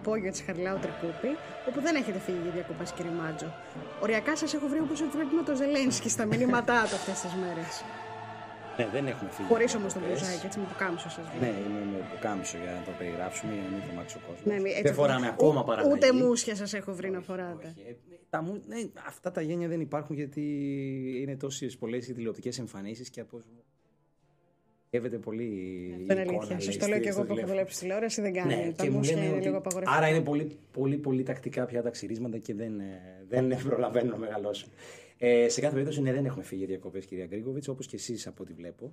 Υπόγειο της Χαριλάου Τρικούπη, όπου δεν έχετε φύγει για διακοπές, κύριε Μάτζο. Οριακά σας έχω βρει όπως βλέπει με το Ζελένσκι στα μηνύματά του αυτές τις μέρες. Ναι, δεν έχουμε φύγει. Χωρίς όμως το μπλουζάκι, έτσι με που κάμισο σας βρει. Ναι, είναι με πουκάμισο για να το περιγράψουμε, για να μην τρομάξει ο κόσμος. Ναι, μη- έτσι δεν φοράμε ου- ακόμα ου- παραλλαγή. Ούτε μουσια σας έχω βρει να φοράτε. Όχι, ε, τα μου- ναι, αυτά τα γένια δεν υπάρχουν γιατί είναι τόσες πολλές οι τηλεοπτικέ εμφανίσεις και από όσο μου Εύεται πολύ η Δεν είναι εικόνα, αλήθεια. Σας λέει, το λέω στη- και εγώ στο που έχω τηλέφωνο. δουλέψει στη τηλεόραση, δεν κάνει. Ναι, τα και μου μουσια λένε είναι ότι- λίγο απαγορευτικά. Άρα είναι πολύ, πολύ, πολύ τακτικά πια τα ξυρίσματα και δεν, ε, δεν προλαβαίνουν να μεγαλώσουν. Ε, σε κάθε περίπτωση, ναι, δεν έχουμε φύγει για διακοπές, κυρία Γκρίγκοβιτς, όπως και εσείς από ό,τι βλέπω.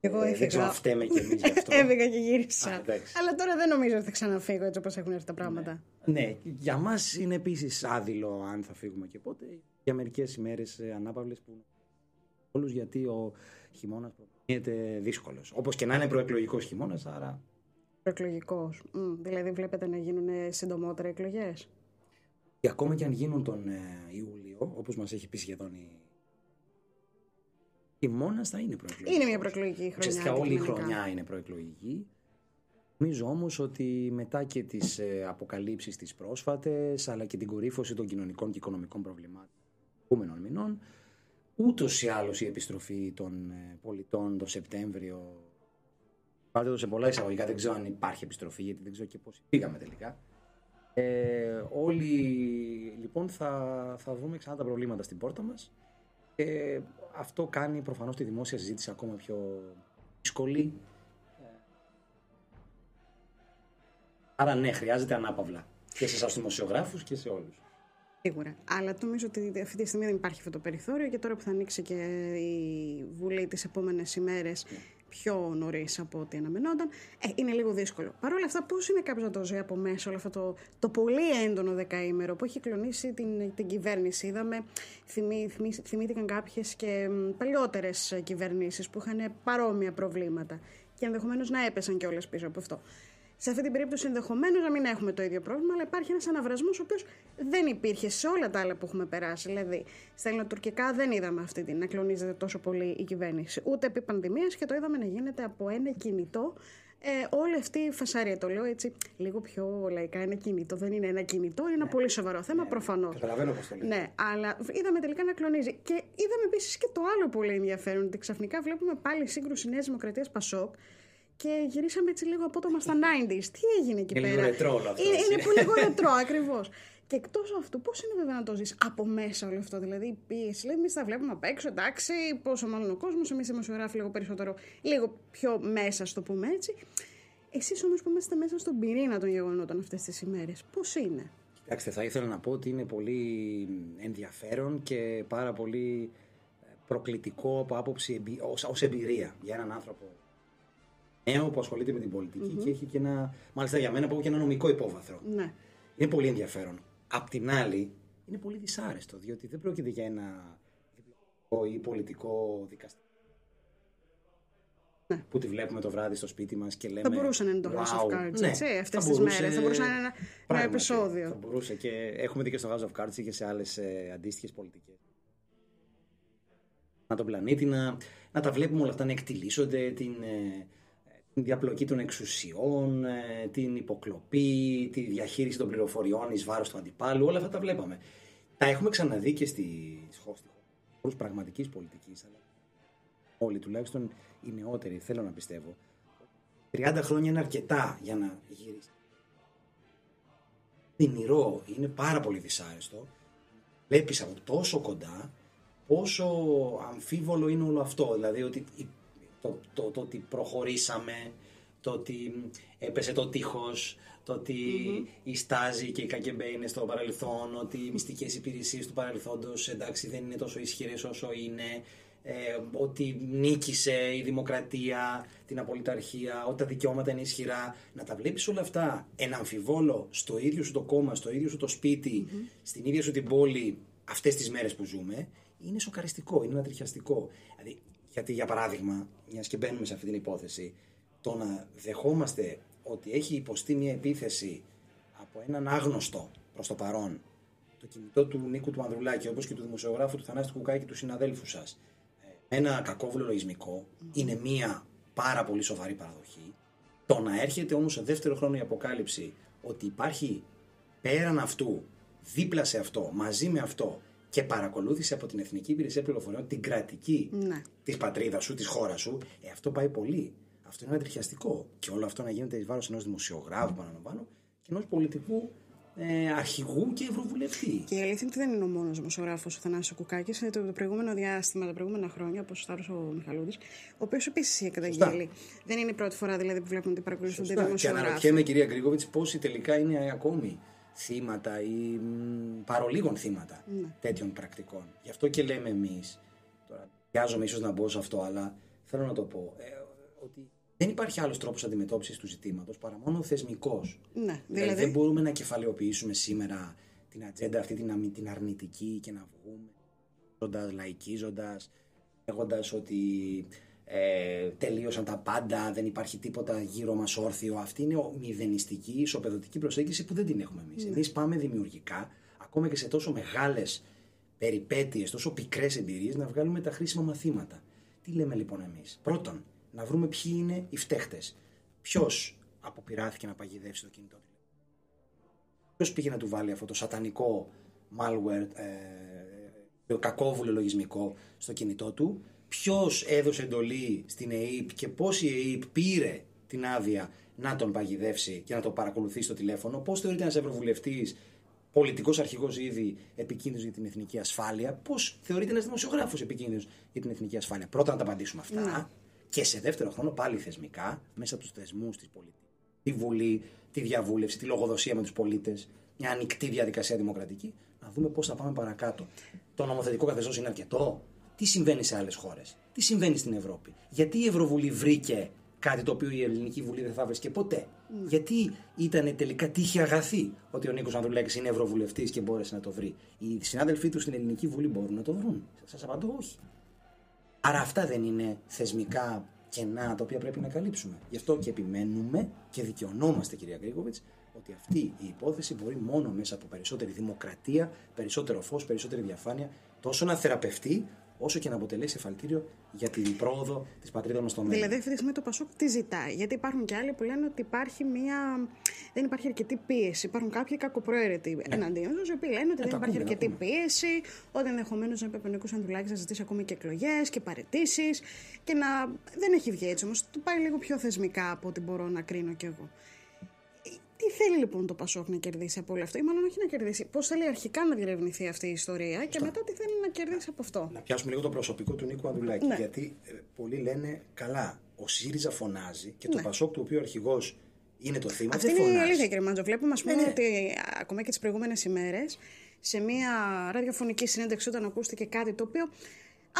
Εγώ Ε, δεν ξέρω έφυγα. αν φταίμε κι εμείς γι' αυτό. Έφυγα και γύρισα. Α, εντάξει. Αλλά τώρα δεν νομίζω ότι θα ξαναφύγω έτσι όπως έχουν έρθει τα πράγματα. Ναι, για μας είναι επίσης άδειλο αν θα φύγουμε και πότε. Για μερικές ημέρες ανάπαυλες που. Όλους γιατί ο χειμώνας προκειμένεται δύσκολος. Όπως και να είναι προεκλογικός χειμώνας, άρα. Προεκλογικός. Δηλαδή, βλέπετε να γίνουν συντομότερα εκλογές. Και ακόμα και αν γίνουν τον ε, Ιούλιο, όπως μας έχει πει σχεδόν η. Χειμώνας θα είναι προεκλογικός. Είναι μια προεκλογική χρονιά. Ουσιαστικά όλη η αντικειμενικά. χρονιά είναι προεκλογική. Νομίζω όμως ότι μετά και τις ε, αποκαλύψεις τις πρόσφατες, αλλά και την κορύφωση των κοινωνικών και οικονομικών προβλημάτων των επόμενων μηνών, ούτως ή άλλως η επιστροφή των ε, πολιτών το Σεπτέμβριο. Πάρτε το σε πολλά εισαγωγικά, δεν ξέρω αν υπάρχει επιστροφή, γιατί δεν ξέρω και πώς πήγαμε τελικά. Ε, όλοι λοιπόν θα, θα βρούμε ξανά τα προβλήματα στην πόρτα μας και αυτό κάνει προφανώς τη δημόσια συζήτηση ακόμα πιο δύσκολη. Ε, Άρα ναι, χρειάζεται ανάπαυλα και σε εσάς δημοσιογράφους και σε όλους. Σίγουρα. Αλλά νομίζω ότι αυτή τη στιγμή δεν υπάρχει αυτό το περιθώριο και τώρα που θα ανοίξει και η Βουλή τις επόμενες ημέρες πιο νωρίς από ό,τι αναμενόταν, ε, είναι λίγο δύσκολο. Παρ' όλα αυτά, πώς είναι κάποιος να το ζει από μέσα όλο αυτό το, το πολύ έντονο δεκαήμερο που έχει κλονίσει την, την κυβέρνηση; Είδαμε, θυμή, θυμή, θυμήθηκαν κάποιες και παλιότερες κυβερνήσεις που είχαν παρόμοια προβλήματα και ενδεχομένως να έπεσαν κιόλας πίσω από αυτό. Σε αυτή την περίπτωση ενδεχομένως να μην έχουμε το ίδιο πρόβλημα, αλλά υπάρχει ένας αναβρασμός ο οποίος δεν υπήρχε σε όλα τα άλλα που έχουμε περάσει. Δηλαδή, στα ελληνοτουρκικά δεν είδαμε αυτή την να κλονίζεται τόσο πολύ η κυβέρνηση, ούτε επί πανδημίας και το είδαμε να γίνεται από ένα κινητό. Ε, όλη αυτή η φασαρία, το λέω έτσι λίγο πιο λαϊκά, ένα κινητό. Δεν είναι ένα κινητό, είναι ένα πολύ σοβαρό θέμα προφανώς. Καταλαβαίνω πώς το λέτε. Ναι, αλλά είδαμε τελικά να κλονίζει. Και είδαμε επίσης και το άλλο πολύ ενδιαφέρον, ότι ξαφνικά βλέπουμε πάλι σύγκρουση Νέας Δημοκρατία Πασόκ και γυρίσαμε έτσι λίγο απότομα στα 90s. Τι έγινε εκεί Είναι πέρα; λίγο ρετρό όλο αυτό, Είναι, έτσι. είναι πολύ λίγο ρετρό, ακριβώς. Και εκτός αυτού, πώς είναι βέβαια να το ζεις από μέσα όλο αυτό, δηλαδή η πίεση. Λέει, εμείς τα βλέπουμε απ' έξω, εντάξει, πόσο μάλλον ο κόσμος, εμείς δημοσιογράφοι λίγο περισσότερο, λίγο πιο μέσα, στο πούμε έτσι. Εσείς όμως που είστε μέσα στον πυρήνα των γεγονότων αυτές τις ημέρες, πώς είναι; Κοιτάξτε, θα ήθελα να πω ότι είναι πολύ ενδιαφέρον και πάρα πολύ ε, προκλητικό από άποψη εμπει... ως, ως εμπειρία για έναν άνθρωπο νέο που ασχολείται με την πολιτικη και έχει και ένα, μάλιστα για μένα, που έχω και ένα νομικό υπόβαθρο. Ναι. Είναι πολύ ενδιαφέρον. Απ' την άλλη, είναι πολύ δυσάρεστο, διότι δεν πρόκειται για ένα διπλωματικό ή πολιτικό δικαστήριο. Ναι. Που τη βλέπουμε το βράδυ στο σπίτι μας και λέμε. Θα μπορούσε να είναι το House of «Wow». Cards, Ναι, έτσι, αυτές θα τις μπορούσε- μέρες. Θα μπορούσε να είναι ένα- ένα Πράγματι, επεισόδιο. Θα μπορούσε και έχουμε δει και στο House of Cards και σε άλλες αντίστοιχες πολιτικές. Να τον πλανήτη να, να τα βλέπουμε όλα αυτά να εκτιλήσονται, την, ε, την διαπλοκή των εξουσιών, ε, την υποκλοπή, τη διαχείριση των πληροφοριών εις βάρος του αντιπάλου, όλα αυτά τα βλέπαμε. Τα έχουμε ξαναδεί και στις χώρες πραγματικής πολιτικής, αλλά όλοι, τουλάχιστον οι νεότεροι, θέλω να πιστεύω, 30 χρόνια είναι αρκετά για να γυρίσει. Δυνηρό, είναι πάρα πολύ δυσάρεστο. Βλέπεις από τόσο κοντά πόσο αμφίβολο είναι όλο αυτό. Δηλαδή ότι η- το, το, το, ότι προχωρήσαμε, το ότι έπεσε το τείχος, το οτι η στάζη και η ΚΑΚΕΜΠΕ είναι στο παρελθόν, ότι οι μυστικές υπηρεσίες του παρελθόντος εντάξει δεν είναι τόσο ισχυρές όσο είναι, ε, ότι νίκησε η δημοκρατία, την απολυταρχία, ότι τα δικαιώματα είναι ισχυρά. Να τα βλέπεις όλα αυτά εν αμφιβόλο στο ίδιο σου το κόμμα, στο ίδιο σου το σπιτι στην ίδια σου την πόλη αυτές τις μέρες που ζούμε είναι σοκαριστικό, είναι ανατριχιαστικό. Δηλαδή, γιατί για παράδειγμα, μιας και μπαίνουμε σε αυτή την υπόθεση, το να δεχόμαστε ότι έχει υποστεί μια επίθεση από έναν άγνωστο προς το παρόν το κινητό του Νίκου του Ανδρουλάκη, όπως και του δημοσιογράφου του Θανάση Κουκάκη και του συναδέλφου σας, ένα κακόβουλο λογισμικό, είναι μία πάρα πολύ σοβαρή παραδοχή. Το να έρχεται όμως σε δεύτερο χρόνο η αποκάλυψη ότι υπάρχει πέραν αυτού, δίπλα σε αυτό, μαζί με αυτό και παρακολούθηση από την Εθνική Υπηρεσία Πληροφοριών την κρατική Ναι. της πατρίδα σου, της χώρας σου, ε, αυτό πάει πολύ. Αυτό είναι ανατριχιαστικό. Και όλο αυτό να γίνεται εις βάρος ενός δημοσιογράφου, παραλαμβάνω, και ενός πολιτικού ε, αρχηγού και ευρωβουλευτή. Και η αλήθεια είναι ότι δεν είναι ο μόνος δημοσιογράφος ο Θανάσης Κουκάκης. Το, το προηγούμενο διάστημα, τα προηγούμενα χρόνια, όπως ο Θάρο ο Μιχαλούδης, ο οποίος επίσης είχε καταγγείλει. Δεν είναι η πρώτη φορά δηλαδή που βλέπουμε ότι παρακολουθούνται Σωστά. Και δημοσιογράφοι. αναρωτιέμαι, κυρία Γκρίγοβιτς, πόσοι τελικά είναι ακόμη θύματα ή μ, παρολίγων θύματα Ναι. τέτοιων πρακτικών. Γι' αυτό και λέμε εμείς, τώρα βιάζομαι ίσως να μπω σε αυτό, αλλά θέλω να το πω, ε, ότι δεν υπάρχει άλλος τρόπος αντιμετώπισης του ζητήματος παρά μόνο θεσμικός. Ναι, Δηλαδή, δηλαδή. δεν μπορούμε να κεφαλαιοποιήσουμε σήμερα την ατζέντα αυτή την, αμυ- την αρνητική και να βγούμε ζώντας, λαϊκίζοντας, λέγοντας ότι ε, τελείωσαν τα πάντα, δεν υπάρχει τίποτα γύρω μας όρθιο. Αυτή είναι ο μηδενιστική, ισοπεδωτική προσέγγιση που δεν την έχουμε εμείς. Εμείς πάμε δημιουργικά, ακόμα και σε τόσο μεγάλες περιπέτειες, τόσο πικρές εμπειρίες, να βγάλουμε τα χρήσιμα μαθήματα. Τι λέμε λοιπόν εμείς; Πρώτον, να βρούμε ποιοι είναι οι φταίχτες. Ποιος αποπειράθηκε να παγιδεύσει το κινητό του. Ποιος πήγε να του βάλει αυτό το σατανικό malware, ε, το κακόβουλο λογισμικό στο κινητό του; Ποιος έδωσε εντολή στην ΕΕΠ και πώς η ΕΕΠ πήρε την άδεια να τον παγιδεύσει και να τον παρακολουθήσει στο τηλέφωνο. Πώς θεωρείται ένας ευρωβουλευτής πολιτικός αρχηγός ήδη επικίνδυνος για την εθνική ασφάλεια. Πώς θεωρείται ένας δημοσιογράφος επικίνδυνος για την εθνική ασφάλεια. Πρώτα να τα απαντήσουμε αυτά. Και σε δεύτερο χρόνο πάλι θεσμικά, μέσα από τους θεσμούς της πολιτικής τη Βουλή, τη διαβούλευση, τη λογοδοσία με τους πολίτες, μια ανοιχτή διαδικασία δημοκρατική, να δούμε πώς θα πάμε παρακάτω. Το νομοθετικό καθεστώς είναι αρκετό. Τι συμβαίνει σε άλλες χώρες, τι συμβαίνει στην Ευρώπη; Γιατί η Ευρωβουλή βρήκε κάτι το οποίο η Ελληνική Βουλή δεν θα βρίσκε ποτέ; Γιατί ήταν τελικά τύχη αγαθή ότι ο Νίκος Ανδρουλάκης είναι Ευρωβουλευτής και μπόρεσε να το βρει; Οι συνάδελφοί του στην Ελληνική Βουλή μπορούν να το βρουν; Σας απαντώ όχι. Άρα αυτά δεν είναι θεσμικά κενά τα οποία πρέπει να καλύψουμε. Γι' αυτό και επιμένουμε και δικαιωνόμαστε, κυρία Γκρίγοβιτ, ότι αυτή η υπόθεση μπορεί μόνο μέσα από περισσότερη δημοκρατία, περισσότερο φως, περισσότερη διαφάνεια, τόσο να θεραπευτεί, όσο και να αποτελέσει εφαλτήριο για την πρόοδο της πατρίδα μας στο μέλλον. Δηλαδή, αυτή τη στιγμή το Πασόκ τι ζητάει; Γιατί υπάρχουν και άλλοι που λένε ότι υπάρχει μια... δεν υπάρχει αρκετή πίεση. Υπάρχουν κάποιοι κακοπροαίρετοι εναντίον τους, οι οποίοι λένε ότι δεν τα υπάρχει ακούμε, τα αρκετή ακούμε. πίεση, ότι ενδεχομένως να πρέπει ο Νίκος Ανδρουλάκης να ζητήσει ακόμη και εκλογές και παρετήσεις. Και να. Δεν έχει βγει έτσι όμως. Το πάει λίγο πιο θεσμικά από ό,τι μπορώ να κρίνω κι εγώ. Ε, Τι θέλει λοιπόν το Πασόκ να κερδίσει από όλο αυτό, ή μάλλον όχι να κερδίσει. Πώς θέλει αρχικά να διερευνηθεί αυτή η ιστορία και μετά τι θέλει να κερδίσει από αυτό. Να πιάσουμε λίγο το προσωπικό του Νίκου Ανδρουλάκη. Ναι. Γιατί ε, πολλοί λένε καλά, ο ΣΥΡΙΖΑ φωνάζει και το Ναι. Πασόκ του οποίου ο αρχηγός είναι το θύμα. Αυτή δεν είναι η φωνάζει. αλήθεια, κύριε Μάντζο. Βλέπουμε, ας πούμε, Ναι, ναι. ότι α, ακόμα και τις προηγούμενες ημέρες, σε μια ραδιοφωνική συνέντευξη, όταν ακούστηκε κάτι το οποίο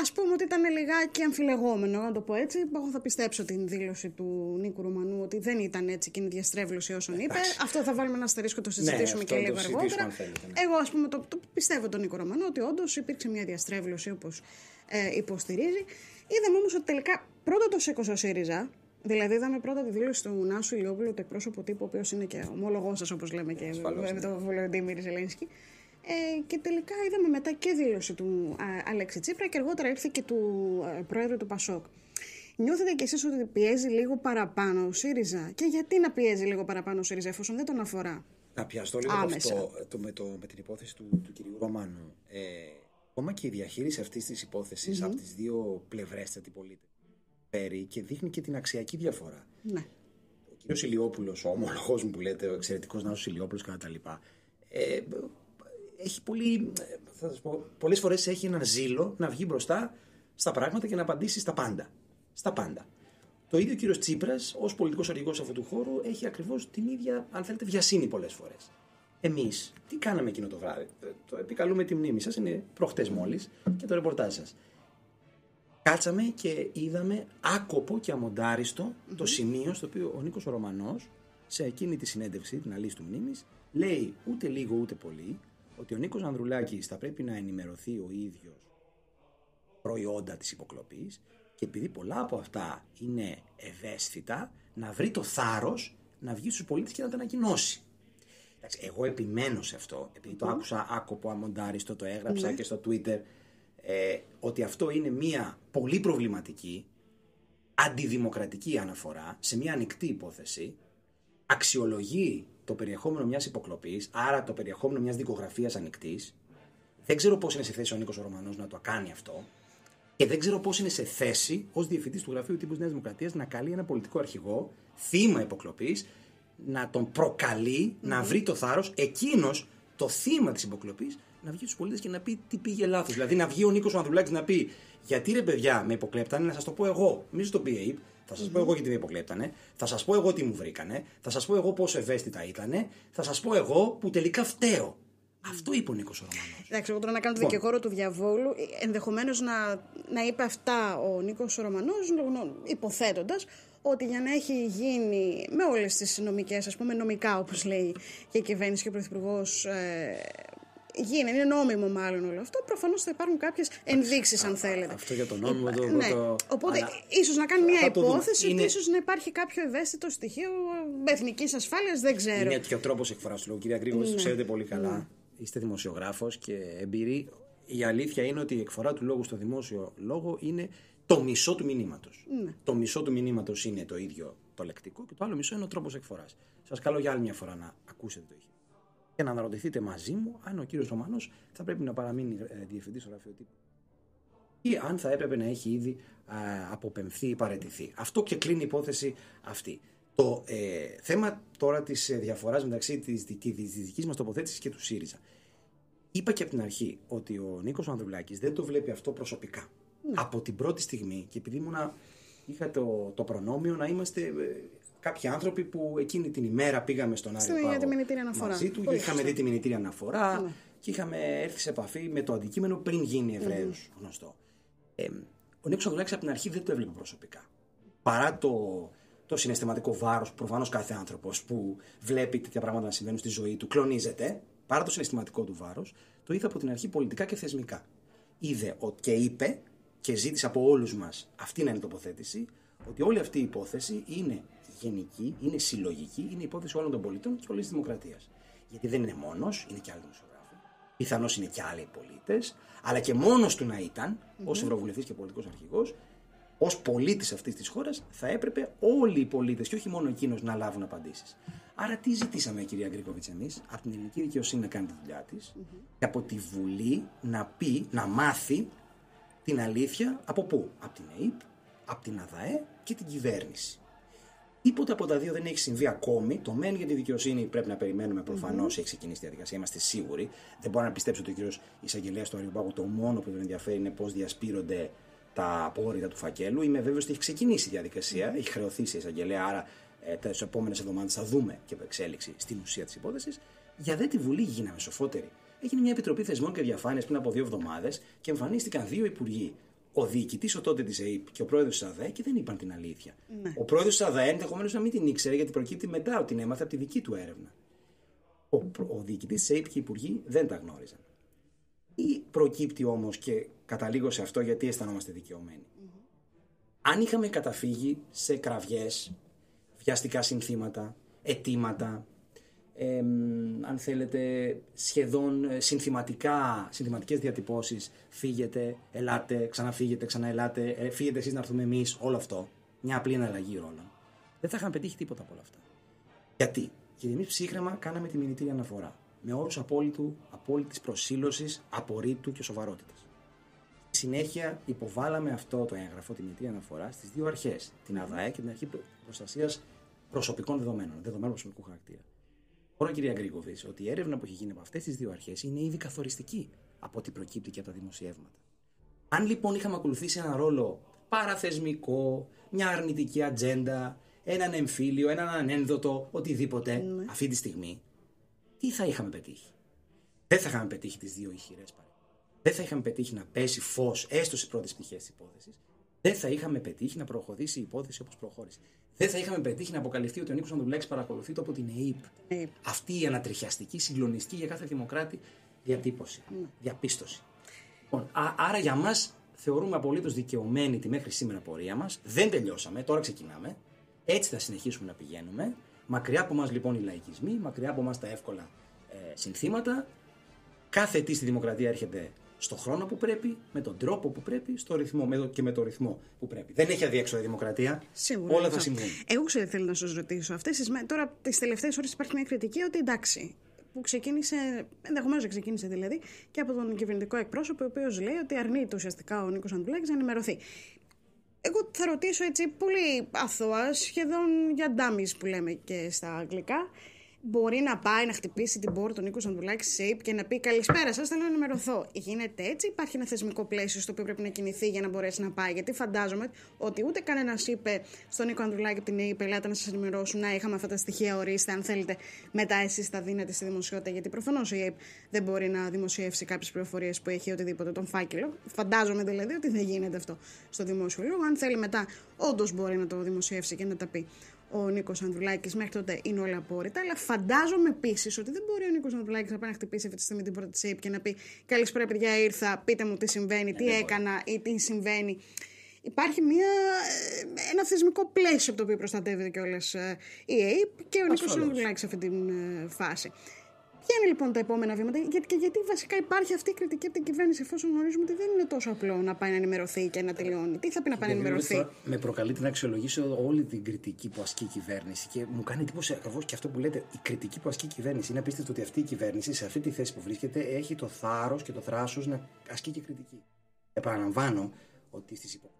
ας πούμε ότι ήταν λιγάκι αμφιλεγόμενο, να το πω έτσι. Εγώ θα πιστέψω την δήλωση του Νίκου Ρουμανού ότι δεν ήταν έτσι και είναι διαστρέβλωση όσων είπε. Αυτό θα βάλουμε ένα αστερίσκο, το συζητήσουμε αυτό και το λίγο συζητήσουμε αργότερα. αν θέλετε, ναι. Εγώ, ας πούμε, το, το πιστεύω τον Νίκο Ρωμανό ότι όντως υπήρξε μια διαστρέβλωση όπως ε, υποστηρίζει. Είδαμε όμως ότι τελικά πρώτα το σήκωσε ο ΣΥΡΙΖΑ. Δηλαδή, είδαμε πρώτα τη δήλωση του Νάσου Ηλιόπουλου, το εκπρόσωπο τύπου, ο οποίος είναι και ομόλογός σας, όπως λέμε και Ασφαλώς, με ναι. τον Βολοντίμιρ Ζελένσκι. Ε, και τελικά είδαμε μετά και δήλωση του α, Αλέξη Τσίπρα και αργότερα ήρθε και του ε, πρόεδρου του Πασόκ. Νιώθετε κι εσείς ότι πιέζει λίγο παραπάνω ο ΣΥΡΙΖΑ; Και γιατί να πιέζει λίγο παραπάνω ο ΣΥΡΙΖΑ εφόσον δεν τον αφορά; Να πιαστώ λίγο Άμεσα. αυτό το, με, το, με την υπόθεση του, του κυρίου Ρωμάνου. Ε, ακόμα και η διαχείριση αυτής της υποθεση από τις δύο πλευρές τη αντιπολίτευση φέρει και δείχνει και την αξιακή διαφορά. Ναι. Ο κύριος Ηλιόπουλος, ο ομολογός μου που λέτε, ο εξαιρετικός Νάσος Ηλιόπουλος κτλ. Ε, έχει πολύ, ε, θα σας πω, πολλές φορές έχει ένα ζήλο να βγει μπροστά στα πράγματα και να απαντήσει στα πάντα. Στα πάντα. Το ίδιο ο κύριος Τσίπρας, ως πολιτικός αρχηγός αυτού του χώρου, έχει ακριβώς την ίδια, αν θέλετε, βιασύνη πολλές φορές. Εμείς, τι κάναμε εκείνο το βράδυ; Ε, Το επικαλούμε τη μνήμη σας, είναι προχτές μόλις και το ρεπορτάζ σας. Κάτσαμε και είδαμε άκοπο και αμοντάριστο το σημείο στο οποίο ο Νίκος Ρωμανός, σε εκείνη τη συνέντευξη, την αλήθεια του μνήμης, λέει ούτε λίγο ούτε πολύ ότι ο Νίκος Ανδρουλάκης θα πρέπει να ενημερωθεί ο ίδιος προϊόντα της υποκλοπής και επειδή πολλά από αυτά είναι ευαίσθητα, να βρει το θάρρος να βγει στους πολίτες και να τα ανακοινώσει. Εντάξει, εγώ επιμένω σε αυτό, επειδή το άκουσα άκοπο, αμοντάριστο, το έγραψα και στο Twitter, ε, ότι αυτό είναι μια πολύ προβληματική, αντιδημοκρατική αναφορά σε μια ανοιχτή υπόθεση, αξιολογεί το περιεχόμενο μιας υποκλοπής, άρα το περιεχόμενο μιας δικογραφίας ανοιχτής. Δεν ξέρω πώς είναι σε θέση ο Νίκος Ρωμανός να το κάνει αυτό. Και δεν ξέρω πώς είναι σε θέση ως διευθυντής του γραφείου τύπου Νέας Δημοκρατίας να καλεί ένα πολιτικό αρχηγό, θύμα υποκλοπής, να τον προκαλεί να βρει το θάρρος εκείνος, το θύμα της υποκλοπής, να βγει στους πολίτες και να πει τι πήγε λάθος. Δηλαδή να βγει ο Νίκος Ανδρουλάκης να πει Γιατί ρε παιδιά με υποκλέπτανε, να σας το πω εγώ. Μην το πει ΑΕΠ, θα σας πω εγώ γιατί με υποκλέπτανε, θα σας πω εγώ τι μου βρήκανε, θα σας πω εγώ πόσο ευαίσθητα ήταν, θα σας πω εγώ που τελικά φταίω. Αυτό είπε ο Νίκος Ρωμανός. Εντάξει, εγώ τώρα να κάνω το δικηγόρο του διαβόλου. Ενδεχομένως να, να είπε αυτά ο Νίκος Ρωμανός, υποθέτοντας ότι για να έχει γίνει με όλες τις νομικές, ας πούμε, νομικά όπως λέει και η κυβέρνηση και ο Πρωθυπουργός, ε, γίνει, είναι νόμιμο μάλλον όλο αυτό, προφανώς θα υπάρχουν κάποιες ενδείξεις, αν θέλετε. Αυτό για το νόμιμο το. Ναι. το... Οπότε, Αλλά ίσως να κάνει μια θα το δούμε. υπόθεση Είναι- ότι ίσως να υπάρχει κάποιο ευαίσθητο στοιχείο εθνικής ασφάλειας, δεν ξέρω. Είναι και ο τρόπος εκφορά του λόγου. Κυρία Γκρίγορη, το ξέρετε πολύ καλά. Είστε δημοσιογράφος και εμπειρή. Η αλήθεια είναι ότι η εκφορά του λόγου στο δημόσιο λόγο είναι το μισό του μηνύματος. Το μισό του μηνύματος είναι το ίδιο το λεκτικό και το άλλο μισό είναι ο τρόπος εκφοράς. Σας καλώ για άλλη μια φορά να ακούσετε το ηχείο. Και να αναρωτηθείτε μαζί μου αν ο κύριος Ρωμανός θα πρέπει να παραμείνει ε, διευθυντής στο γραφείο τύπου ή αν θα έπρεπε να έχει ήδη α, αποπεμφθεί ή παραιτηθεί. Αυτό και κλείνει η υπόθεση αυτή. Το ε, θέμα τώρα της ε, διαφοράς μεταξύ της, της, της, της δικής μας τοποθέτησης και του ΣΥΡΙΖΑ. Είπα και από την αρχή ότι ο Νίκος Ανδρουλάκης δεν το βλέπει αυτό προσωπικά. Από την πρώτη στιγμή και επειδή ήμουνα, είχα το, το προνόμιο να είμαστε ε, κάποιοι άνθρωποι που εκείνη την ημέρα πήγαμε στον Στην Άριο για τη Πάγο μηνυτήρια αναφορά. μαζί του και Πολύ είχαμε σωστά. δει τη μηνυτήρια αναφορά και είχαμε έρθει σε επαφή με το αντικείμενο πριν γίνει ευρέως γνωστό. Ε, ο Νίκος Ανδρουλάκης από την αρχή δεν το έβλεπε προσωπικά. Παρά το, το συναισθηματικό βάρος που προφανώς κάθε άνθρωπος που βλέπει τέτοια πράγματα να συμβαίνουν στη ζωή του κλονίζεται, παρά το συναισθηματικό του βάρος, το είδε από την αρχή πολιτικά και θεσμικά. Είδε ο- και είπε και ζήτησε από όλους μας αυτή να είναι η τοποθέτηση, ότι όλη αυτή η υπόθεση είναι γενική, είναι συλλογική, είναι υπόθεση όλων των πολιτών και όλης της δημοκρατίας. Γιατί δεν είναι μόνος, είναι και άλλοι δημοσιογράφοι. Πιθανώς είναι και άλλοι πολίτες, αλλά και μόνος του να ήταν, ως Ευρωβουλευτής και πολιτικός αρχηγός, ως πολίτης αυτής της χώρας, θα έπρεπε όλοι οι πολίτες και όχι μόνο εκείνος να λάβουν απαντήσεις. Άρα, τι ζητήσαμε, κυρία Γκρίκοβιτς, εμείς, από την ελληνική δικαιοσύνη να κάνει τη δουλειά της και από τη Βουλή να πει, να μάθει την αλήθεια από πού, από την ΕΕΠ, από την ΑΔΑΕ και την κυβέρνηση. Τίποτα από τα δύο δεν έχει συμβεί ακόμη. Το μεν για τη δικαιοσύνη πρέπει να περιμένουμε προφανώς. Έχει ξεκινήσει η διαδικασία, είμαστε σίγουροι. Δεν μπορώ να πιστέψω ότι ο κύριος Εισαγγελέας του Αριοπάγου το μόνο που τον ενδιαφέρει είναι πώς διασπείρονται τα απόρριτα του φακέλου. Είμαι βέβαιος ότι έχει ξεκινήσει η διαδικασία, έχει χρεωθεί σε εισαγγελέα. Άρα ε, τις επόμενες εβδομάδες θα δούμε και εξέλιξη στην ουσία της υπόθεσης. Για δε τη Βουλή γίναμε σοφότεροι. Έγινε μια επιτροπή θεσμών και διαφάνειας πριν από δύο εβδομάδες και εμφανίστηκαν δύο υπουργοί. Ο διοικητής ο τότε της ΑΕΠ και ο πρόεδρος της ΑΔΑΕ και δεν είπαν την αλήθεια. Ο πρόεδρος της ΑΔΑΕ ενδεχομένως να μην την ήξερε γιατί προκύπτει μετά ότι την έμαθε από τη δική του έρευνα. Ο, προ- ο διοικητής της ΑΕΠ και οι υπουργοί δεν τα γνώριζαν. Ή προκύπτει όμως και καταλήγω σε αυτό γιατί αισθανόμαστε δικαιωμένοι. Αν είχαμε καταφύγει σε κραυγές, βιαστικά συνθήματα, αιτήματα, εμ, αν θέλετε σχεδόν ε, συνθηματικά, συνθηματικές διατυπώσεις φύγετε, ελάτε, ξαναφύγετε, ξαναελάτε, ε, φύγετε εσείς να έρθουμε εμείς, όλο αυτό, μια απλή εναλλαγή ρόλων. Δεν θα είχαμε πετύχει τίποτα από όλα αυτά. Γιατί, γιατί εμείς ψύχρεμα κάναμε τη μηνυτήρια αναφορά. Με όρους απόλυτου, απόλυτης προσήλωσης, απορρίτου και σοβαρότητας. Στη συνέχεια υποβάλαμε αυτό το έγγραφο, τη μηνυτήρια αναφορά, στις δύο αρχές. Την ΑΔΑΕ και την Αρχή Προστασίας Προσωπικών Δεδομένων, δεδομένων προσωπικού χαρακτήρα. Τώρα, κυρία Γκρίκοβη, ότι η έρευνα που έχει γίνει από αυτές τις δύο αρχές είναι ήδη καθοριστική από ό,τι προκύπτει και από τα δημοσιεύματα. Αν λοιπόν είχαμε ακολουθήσει ένα ρόλο παραθεσμικό, μια αρνητική ατζέντα, έναν εμφύλιο, έναν ανένδοτο, οτιδήποτε, αυτή τη στιγμή, τι θα είχαμε πετύχει; Δεν θα είχαμε πετύχει τις δύο ηχηρές παρεμβάσει. Δεν θα είχαμε πετύχει να πέσει φως έστω στι πρώτες πτυχές της υπόθεσης. Δεν θα είχαμε πετύχει να προχωρήσει η υπόθεση όπως προχώρησε. Δεν θα είχαμε πετύχει να αποκαλυφθεί ότι ο Νίκος Ανδρουλάκης παρακολουθεί το από την ΕΕΠ. ΕΕΠ. Αυτή η ανατριχιαστική, συγκλονιστική για κάθε δημοκράτη Διατύπωση. Διαπίστωση. Λοιπόν, α- άρα για μας θεωρούμε απολύτως δικαιωμένη τη μέχρι σήμερα πορεία μας. Δεν τελειώσαμε, τώρα ξεκινάμε. Έτσι θα συνεχίσουμε να πηγαίνουμε. Μακριά από εμά λοιπόν οι λαϊκισμοί, μακριά από εμά τα εύκολα ε, συνθήματα. Κάθε τι στη δημοκρατία έρχεται στο χρόνο που πρέπει, με τον τρόπο που πρέπει, στο ρυθμό με το, και με το ρυθμό που πρέπει. Δεν έχει αδιέξοδο η δημοκρατία. Σίγουρα. Όλα θα αυτό. συμβούν. Εγώ ξέρω τι θέλω να σας ρωτήσω. Αυτές τις, μέ- τώρα, τις τελευταίες ώρες υπάρχει μια κριτική ότι εντάξει. Που ξεκίνησε, ενδεχομένως να ξεκίνησε δηλαδή, και από τον κυβερνητικό εκπρόσωπο, ο οποίος λέει ότι αρνείται ουσιαστικά ο Νίκος Ανδουλάκη να ενημερωθεί. Εγώ θα ρωτήσω έτσι πολύ αθώα, σχεδόν για dummies που λέμε και στα αγγλικά. Μπορεί να πάει να χτυπήσει την πόρτα ο Νίκο Ανδουλάκη σε ΑΕΠ και να πει Καλησπέρα σας, θέλω να ενημερωθώ. Γίνεται έτσι, υπάρχει ένα θεσμικό πλαίσιο στο οποίο πρέπει να κινηθεί για να μπορέσει να πάει. Γιατί φαντάζομαι ότι ούτε κανένας είπε στον Νίκο Ανδουλάκη από την ΑΕΠ, ελάτε να σας ενημερώσουν, να είχαμε αυτά τα στοιχεία, ορίστε, αν θέλετε, μετά εσείς τα δίνετε στη δημοσιότητα. Γιατί προφανώς η ΑΕΠ δεν μπορεί να δημοσιεύσει κάποιες πληροφορίες που έχει οτιδήποτε, τον φάκελο. Φαντάζομαι δηλαδή ότι δεν γίνεται αυτό στο δημόσιο λόγο. Αν θέλει μετά, όντως μπορεί να το δημοσιεύσει και να τα πει ο Νίκος Ανδρουλάκης. Μέχρι τότε είναι όλα απόρριτα. Αλλά φαντάζομαι επίσης ότι δεν μπορεί ο Νίκος Ανδρουλάκης να πάει να χτυπήσει αυτή τη στιγμή την πόρτα τη ΑΕΠ και να πει Καλησπέρα, παιδιά, ήρθα. Πείτε μου τι συμβαίνει, τι έκανα ή τι συμβαίνει. Υπάρχει μια, ε, ένα θεσμικό πλαίσιο από το οποίο προστατεύεται κιόλας η ΑΕΠ και ο Νίκος Ασφαλώς. Ανδρουλάκης σε αυτή την ε, φάση. Ποια είναι λοιπόν τα επόμενα βήματα, γιατί, και γιατί βασικά υπάρχει αυτή η κριτική από την κυβέρνηση, εφόσον γνωρίζουμε ότι δεν είναι τόσο απλό να πάει να ενημερωθεί και να τελειώνει. Τι θα πει να πάει να Γιατί ενημερωθεί; τώρα Με προκαλεί την αξιολογήσω όλη την κριτική που ασκεί η κυβέρνηση και μου κάνει εντύπωση ακριβώς και αυτό που λέτε. Η κριτική που ασκεί η κυβέρνηση. Είναι απίστευτο ότι αυτή η κυβέρνηση σε αυτή τη θέση που βρίσκεται έχει το θάρρος και το θράσος να ασκεί και κριτική. Επαναλαμβάνω ότι στις υποκλοπέ.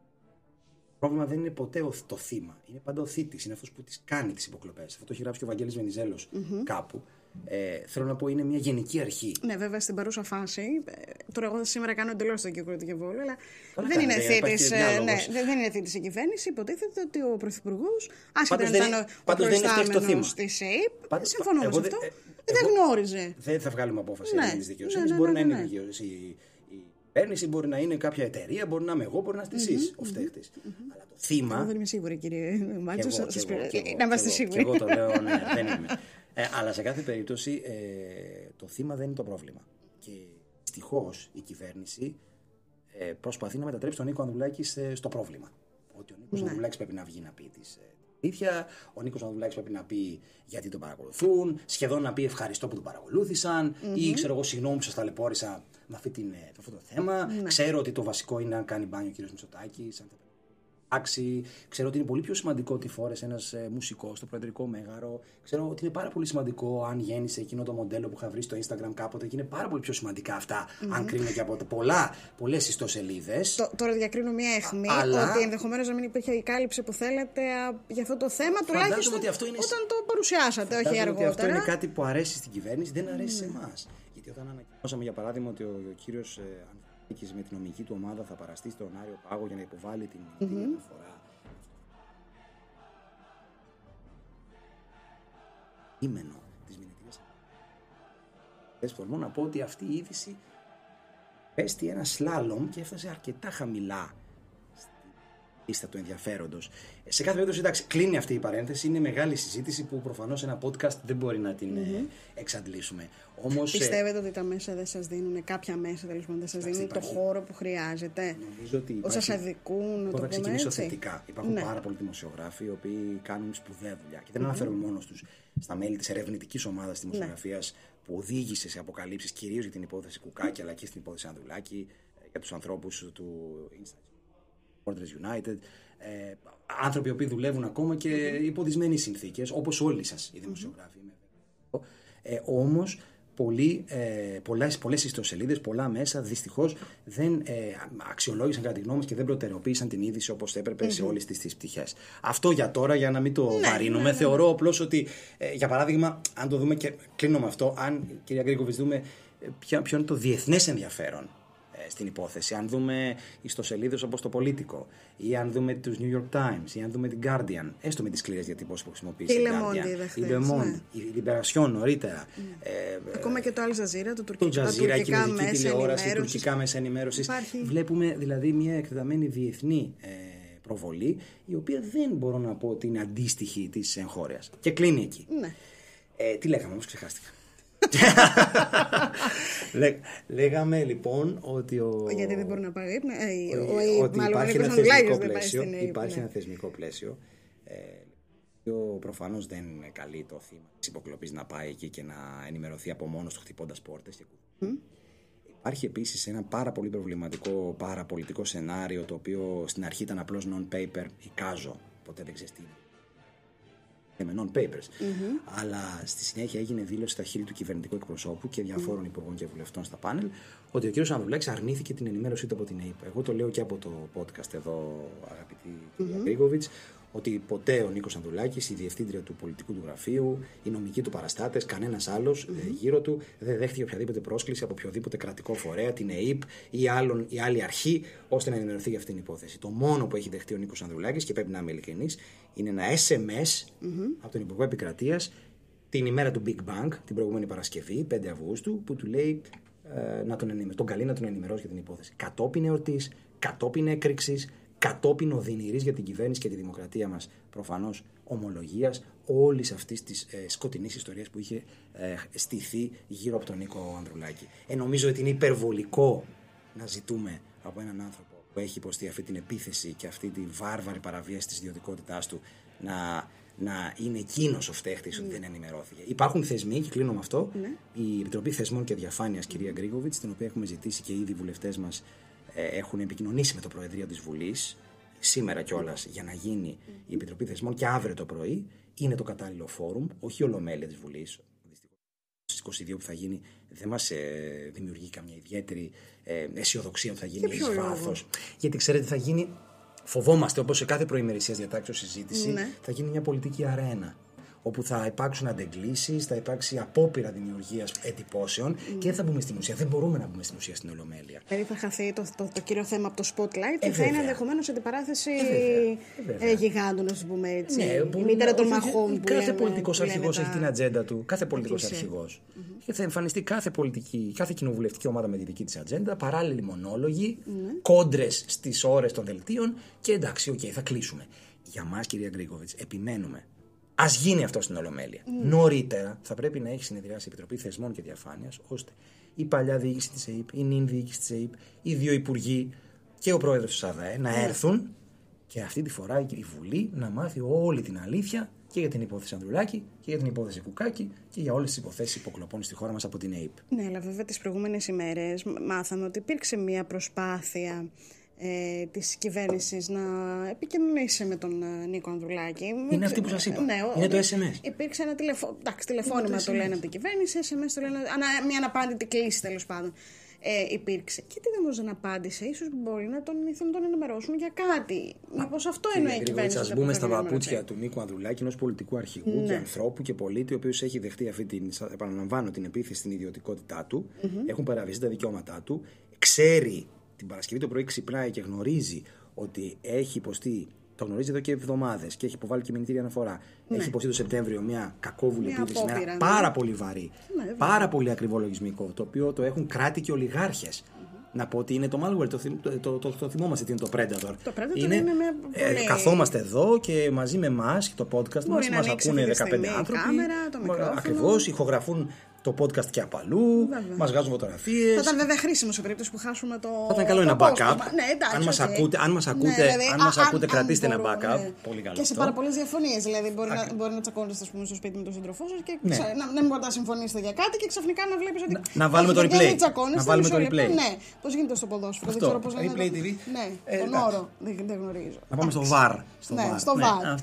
Το πρόβλημα δεν είναι ποτέ ο- το θύμα. Είναι πάντα ο θήτης. Είναι αυτός που τις κάνει τις υποκλοπές. Αυτό το έχει γράψει και ο Βαγγέλης Βενιζέλος κάπου. Ε, θέλω να πω είναι μια γενική αρχή. Ναι, βέβαια στην παρούσα φάση. ε, Τώρα, εγώ σήμερα κάνω εντελώς το κύκλο του διαβόλου, αλλά Καλά δεν είναι κάνετε, υπάρχει θήτης. και διάλογος. Ναι, δεν δεν είναι θήτης η κυβέρνηση. Υποτίθεται ότι ο Πρωθυπουργός, άσχετα Πάντως αν δεν ήταν είναι- ο πάντως δεν είναι φταίει το προϊστάμενος θύμα. της ΑΕΠ, Πάντως- συμφωνούμε εγώ σε δεν- αυτό. ε, Δεν εγώ- γνώριζε. Δεν θα βγάλουμε απόφαση Ναι. ναι. τη δικαιοσύνη. Ναι, ναι, μπορεί ναι, να ναι, είναι ναι. η δικαιοσύνη. Η η κυβέρνηση μπορεί να είναι κάποια εταιρεία, μπορεί να είμαι εγώ, μπορεί να είστε εσείς ο φταίχτης. Αλλά το Εγώ θύμα. δεν είμαι σίγουρη, κύριε Κι Μάτσος. εγώ, σας κι εγώ, πε- κι εγώ, Να είμαστε κι εγώ, σίγουροι. κι εγώ το λέω, ναι, δεν είμαι. Ε, αλλά σε κάθε περίπτωση ε, το θύμα δεν είναι το πρόβλημα. Και δυστυχώς η κυβέρνηση ε, προσπαθεί να μετατρέψει τον Νίκο Ανδρουλάκη σε- στο πρόβλημα. Ότι ο Νίκος Ναι. Ανδρουλάκης πρέπει να βγει να πει τη αλήθεια, ο Νίκος Ανδρουλάκης πρέπει να πει γιατί τον παρακολουθούν, σχεδόν να πει ευχαριστώ που τον παρακολούθησαν ή ξέρω εγώ συγγνώμη που σας ταλαιπώρησα με, αυτή την, ε, με αυτό το θέμα. Ναι. Ξέρω ότι το βασικό είναι να κάνει μπάνιο ο κ. Μητσοτάκης, αν θα τάξει. Ξέρω ότι είναι πολύ πιο σημαντικό τι φόρεσε ένας ε, μουσικός στο προεδρικό μέγαρο. Ξέρω ότι είναι πάρα πολύ σημαντικό αν γέννησε εκείνο το μοντέλο που είχα βρει στο Instagram κάποτε. Και είναι πάρα πολύ πιο σημαντικά αυτά, αν κρίνω και από πολλά, πολλές ιστοσελίδες. Το- Τώρα διακρίνω μία αιχμή Αλλά- ότι ενδεχομένως να μην υπήρχε η κάλυψη που θέλετε α, για αυτό το θέμα, Φαντάζομαι τουλάχιστον ότι αυτό είναι- όταν το παρουσιάσατε, όχι Φαντάζομαι ότι αργότερα. αυτό είναι κάτι που αρέσει στην κυβέρνηση, δεν αρέσει σε εμάς. Γιατί όταν ανακοινώσαμε για παράδειγμα ότι ο, ο κύριος Ανθρωπάκη με την νομική του ομάδα θα παραστεί στον Άριο Πάγο για να υποβάλει την, την αναφορά. Κείμενο της μηνυτήρια. Δεν τολμώ να πω ότι αυτή η είδηση πέστη ένα σλάλομ και έφτασε αρκετά χαμηλά λίστα του ενδιαφέροντος. Σε κάθε περίπτωση, εντάξει, κλείνει αυτή η παρένθεση. Είναι μεγάλη συζήτηση που προφανώς ένα podcast δεν μπορεί να την ε, εξαντλήσουμε. Όμως, ε, Πιστεύετε ότι τα μέσα δεν σας δίνουν, κάποια μέσα τέλος πάντων δεν σας δίνουν το υπάρχει- χώρο που χρειάζεται; Νομίζω ότι Ότι σας αδικούν, να Εγώ το θα πούμε ξεκινήσω έτσι; θετικά. Υπάρχουν Ναι. πάρα πολλοί δημοσιογράφοι οι οποίοι κάνουν σπουδαία δουλειά. Και δεν αναφέρω μόνος τους στα μέλη της ερευνητικής ομάδας δημοσιογραφίας που οδήγησε σε αποκαλύψεις κυρίως για την υπόθεση Κουκάκη αλλά και στην υπόθεση Ανδουλάκη, ε, για τους ανθρώπους του Instagram. Porters United, ε, άνθρωποι οι οποίοι δουλεύουν ακόμα και υπό δυσμενείς συνθήκες, όπως όλοι σας οι δημοσιογράφοι. είμαι βέβαιος. Ε, όμως, πολλοί, ε, πολλές, πολλές ιστοσελίδες, πολλά μέσα, δυστυχώς δεν ε, αξιολόγησαν κατά τη γνώμη μας και δεν προτεραιοποίησαν την είδηση όπως έπρεπε σε όλες τις, τις πτυχές. Αυτό για τώρα, για να μην το βαρύνουμε, θεωρώ απλώς ότι, ε, για παράδειγμα, αν το δούμε και κλείνω με αυτό, αν, κυρία Γκρίκοβιτς, δούμε ε, ποιο, ποιο είναι το διεθνές ενδιαφέρον ε, στην υπόθεση. Αν δούμε ιστοσελίδες όπως το Πολίτικο ή αν δούμε τους New York Times ή αν δούμε την Guardian, έστω με τις σκληρές διατυπώσεις που χρησιμοποίησε Η η Le Monde Guardian, είδα η χθες, Le Monde, ναι. η Liberation νωρίτερα, ε, Ακόμα και το Al Jazeera, το το τουρκικό, τα Jazeera, η τουρκικά κινέζικη μέσα τηλεόραση, η ενημέρωσης. τουρκικά μέσα ενημέρωσης. Υπάρχει- Βλέπουμε δηλαδή μια εκτεταμένη διεθνή ε, προβολή, η οποία δεν μπορώ να πω ότι είναι αντίστοιχη της εγχώριας. Και κλείνει εκεί. Ναι. Ε, τι λέγαμε όμως, ξεχάστηκα. Λέ- λέγαμε λοιπόν ότι ο. Γιατί δεν μπορεί να πάει. Ε, ο, ο- ο, ότι μάλλον ο υπάρχει Νίκος ένα θεσμικό Ανδρουλάκης δεν πάει πλαίσιο. στην ΑΕΠ, Υπάρχει ναι. ένα θεσμικό πλαίσιο. Ε, το οποίο προφανώς δεν είναι καλή το θύμα της υποκλοπής να πάει εκεί και να ενημερωθεί από μόνος του χτυπώντας πόρτες. Και... Υπάρχει επίσης ένα πάρα πολύ προβληματικό παραπολιτικό σενάριο το οποίο στην αρχή ήταν απλώς non-paper ή κάζο. Ποτέ δεν ξέρεις τι είναι. Και με non-papers. Αλλά στη συνέχεια έγινε δήλωση στα χείλη του κυβερνητικού εκπροσώπου και διαφόρων υπουργών και βουλευτών στα πάνελ ότι ο κ. Ανδρουλάκη αρνήθηκε την ενημέρωσή του από την ΑΕΠ. Εγώ το λέω και από το podcast εδώ, αγαπητή κυρία Γκρίγκοβιτ, ότι ποτέ ο Νίκος Ανδρουλάκης, η διευθύντρια του πολιτικού του γραφείου, οι νομικοί του παραστάτες, κανένας άλλος γύρω του δεν δέχτηκε οποιαδήποτε πρόσκληση από οποιοδήποτε κρατικό φορέα, την ΑΕΠ ή, άλλον, ή άλλη αρχή, ώστε να ενημερωθεί για αυτήν την υπόθεση. Το μόνο που έχει δεχτεί ο Νίκος Ανδρουλάκης, και πρέπει να είμαι ειλικρινής, είναι ένα SMS από τον Υπουργό Επικρατείας την ημέρα του Big Bang, την προηγούμενη Παρασκευή, 5 Αυγούστου, που του λέει ε, να τον, ενημε... τον καλεί να τον ενημερώσει για την υπόθεση. Κατόπιν εορτής, κατόπιν έκρηξης, κατόπιν οδυνηρής για την κυβέρνηση και τη δημοκρατία μας προφανώς ομολογίας όλης αυτής της ε, σκοτεινής ιστορίας που είχε ε, στηθεί γύρω από τον Νίκο Ανδρουλάκη. Ε, νομίζω ότι είναι υπερβολικό να ζητούμε από έναν άνθρωπο που έχει υποστεί αυτή την επίθεση και αυτή τη βάρβαρη παραβίαση της ιδιωτικότητάς του να, να είναι εκείνος ο φταίχτης ότι δεν ενημερώθηκε. Υπάρχουν θεσμοί, και κλείνω με αυτό, η Επιτροπή Θεσμών και Διαφάνειας, κυρία Γκρίγκοβιτ, την οποία έχουμε ζητήσει και ήδη οι βουλευτές μας έχουν επικοινωνήσει με το Προεδρείο της Βουλής, σήμερα κιόλας, για να γίνει η Επιτροπή Θεσμών και αύριο το πρωί. Είναι το κατάλληλο φόρουμ, όχι η ολομέλεια της Βουλής. Στις 22 που θα γίνει, δεν μας ε, δημιουργεί καμιά ιδιαίτερη ε, αισιοδοξία ότι θα γίνει ποιο ει λόγο; βάθος. Γιατί ξέρετε, θα γίνει. Φοβόμαστε, όπως σε κάθε προημερησίας διατάξεως συζήτηση, Ναι. θα γίνει μια πολιτική αρένα. Όπου θα υπάρξουν αντεγκλήσεις, θα υπάρξει απόπειρα δημιουργίας εντυπώσεων και δεν θα μπούμε στην ουσία. Δεν μπορούμε να μπούμε στην ουσία στην Ολομέλεια. Δηλαδή θα χαθεί το, το, το κύριο θέμα από το spotlight Ε, και θα είναι βέβαια. ενδεχομένως αντιπαράθεση βέβαια. Ε, βέβαια. ε, γιγάντων, ας το πούμε έτσι. Ναι, η μπορούμε- μήτερα των όχι, μαχών που Κάθε λέμε- πολιτικός που λένε αρχηγός τα- έχει την ατζέντα του. Κάθε πολιτικός κλισέ. αρχηγός. Και θα εμφανιστεί κάθε πολιτική, κάθε κοινοβουλευτική ομάδα με τη δική της ατζέντα, παράλληλοι μονόλογοι, Ναι. κόντρες στις ώρες των δελτίων και εντάξει, οκ, θα κλείσουμε. Για μας, κυρία Γκρίγκοβιτς, επιμένουμε. Ας γίνει αυτό στην Ολομέλεια. Ναι. Νωρίτερα θα πρέπει να έχει συνεδριάσει η Επιτροπή Θεσμών και Διαφάνειας, ώστε η παλιά διοίκηση της ΕΥΠ, η νυν διοίκηση της ΕΥΠ, οι δύο υπουργοί και ο πρόεδρος της ΑΔΑΕ να έρθουν και αυτή τη φορά η Βουλή να μάθει όλη την αλήθεια και για την υπόθεση Ανδρουλάκη και για την υπόθεση Κουκάκη και για όλες τις υποθέσεις υποκλοπών στη χώρα μας από την ΕΥΠ. Ναι, αλλά βέβαια τις προηγούμενες ημέρες μ- μάθαμε ότι υπήρξε μια προσπάθεια ε, της κυβέρνησης να επικοινωνήσει με τον ε, Νίκο Ανδρουλάκη. Είναι αυτή που σας είπα. Ναι, ο- Είναι το ο- SMS. Υπήρξε ένα τηλεφω... Εντάξει, τηλεφώνημα το, λένε από την κυβέρνηση, SMS το λένε, ανα, μια αναπάντητη κλίση τέλος πάντων. Ε, υπήρξε. Και τι όμω δεν απάντησε, ίσως μπορεί να τον ήθελαν να τον ενημερώσουν για κάτι. Μήπως αυτό εννοεί η κυβέρνηση. Α ότι μπούμε στα αποφεύγει να παπούτσια ενημερωθεί. του Νίκου Ανδρουλάκη, ενός πολιτικού αρχηγού Ναι. και ανθρώπου και πολίτη, ο οποίος έχει δεχτεί αυτή την, σα- επαναλαμβάνω, την επίθεση στην ιδιωτικότητά του. Έχουν παραβιαστεί τα δικαιώματά του. Ξέρει την Παρασκευή το πρωί ξυπνάει και γνωρίζει ότι έχει υποστεί. Το γνωρίζει εδώ και εβδομάδες και έχει υποβάλει και μηνυτήρια αναφορά. Έχει υποστεί το Σεπτέμβριο μια κακόβουλη Μια επίθεση. απόπειρα, Ένα ναι. πάρα πολύ βαρύ. Ναι, βέβαια. πάρα πολύ ακριβό λογισμικό. Το οποίο το έχουν κράτη και ολιγάρχες. Να πω ότι είναι το malware, το, θυμ- το, το, το, το θυμόμαστε τι είναι το Predator. Το Predator είναι μια ε, πολύ- καθόμαστε εδώ και μαζί με εμάς και το podcast μας Μπορεί να μας ανοίξει ακούνε αυτή τη 15 στιγμή η άνθρωποι. κάμερα, το μικρόφωνο. Ακριβώς, ηχογραφούν το podcast και από αλλού, Βέβαια. μας βγάζουν φωτογραφίες. Θα ήταν βέβαια χρήσιμο σε περίπτωση που χάσουμε το. Θα ήταν καλό το ένα απόστομα. backup. Ναι, εντάξει, Αν μας οκ. ακούτε- αν μας ακούτε- δηλαδή, αν μας α- ακούτε, κρατήστε ένα μπορούν, backup. Πολύ καλό Και σε αυτό. πάρα πολλές διαφωνίες. Δηλαδή, μπορεί να, μπορεί να τσακώνεστε ας πούμε, στο σπίτι με τον σύντροφό σας και Ναι. ξα- να, να μην μπορείτε να συμφωνήσετε για κάτι και ξαφνικά να βλέπεις ότι. να βάλουμε το έχετε και replay. μην τσακώνεστε, Να βάλουμε μισό το λεπτό. replay. Ναι, πώς γίνεται στο ποδόσφαιρο. Αυτό, Δεν ξέρω πώς λένε replay το- TV. Ναι, Ε, τον εντάξει. όρο. Δεν, δεν γνωρίζω. Να πάμε στο Εντάξει. VAR. Στο Ναι,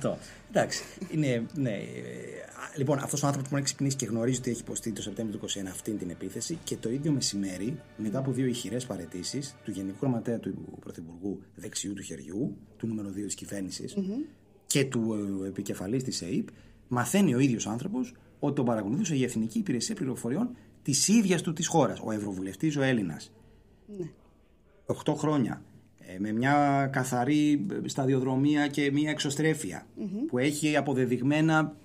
VAR. Στο VAR. αυτό. Εντάξει. Είναι, ναι, ε, Λοιπόν, αυτός ο άνθρωπος που έχει ξυπνήσει και γνωρίζει ότι έχει υποστεί το Σεπτέμβριο του 2021 αυτή την επίθεση και το ίδιο μεσημέρι, μετά από δύο ηχηρές παρετήσεις του Γενικού Γραμματέα του Πρωθυπουργού δεξιού του χεριού, του νούμερο 2 της κυβερνηση και του ε, επικεφαλής της ΕΕΠ, μαθαίνει ο ίδιος άνθρωπος ότι τον παρακολουθούσε η Εθνική Υπηρεσία Πληροφοριών της ίδιας του της χώρας, ο Ευρωβουλευτής ο Έλληνας. Ναι. 8 χρόνια ε, με μια καθαρή ε, σταδιοδρομία και μια εξωστρεφεια που έχει αποδεδειγμένα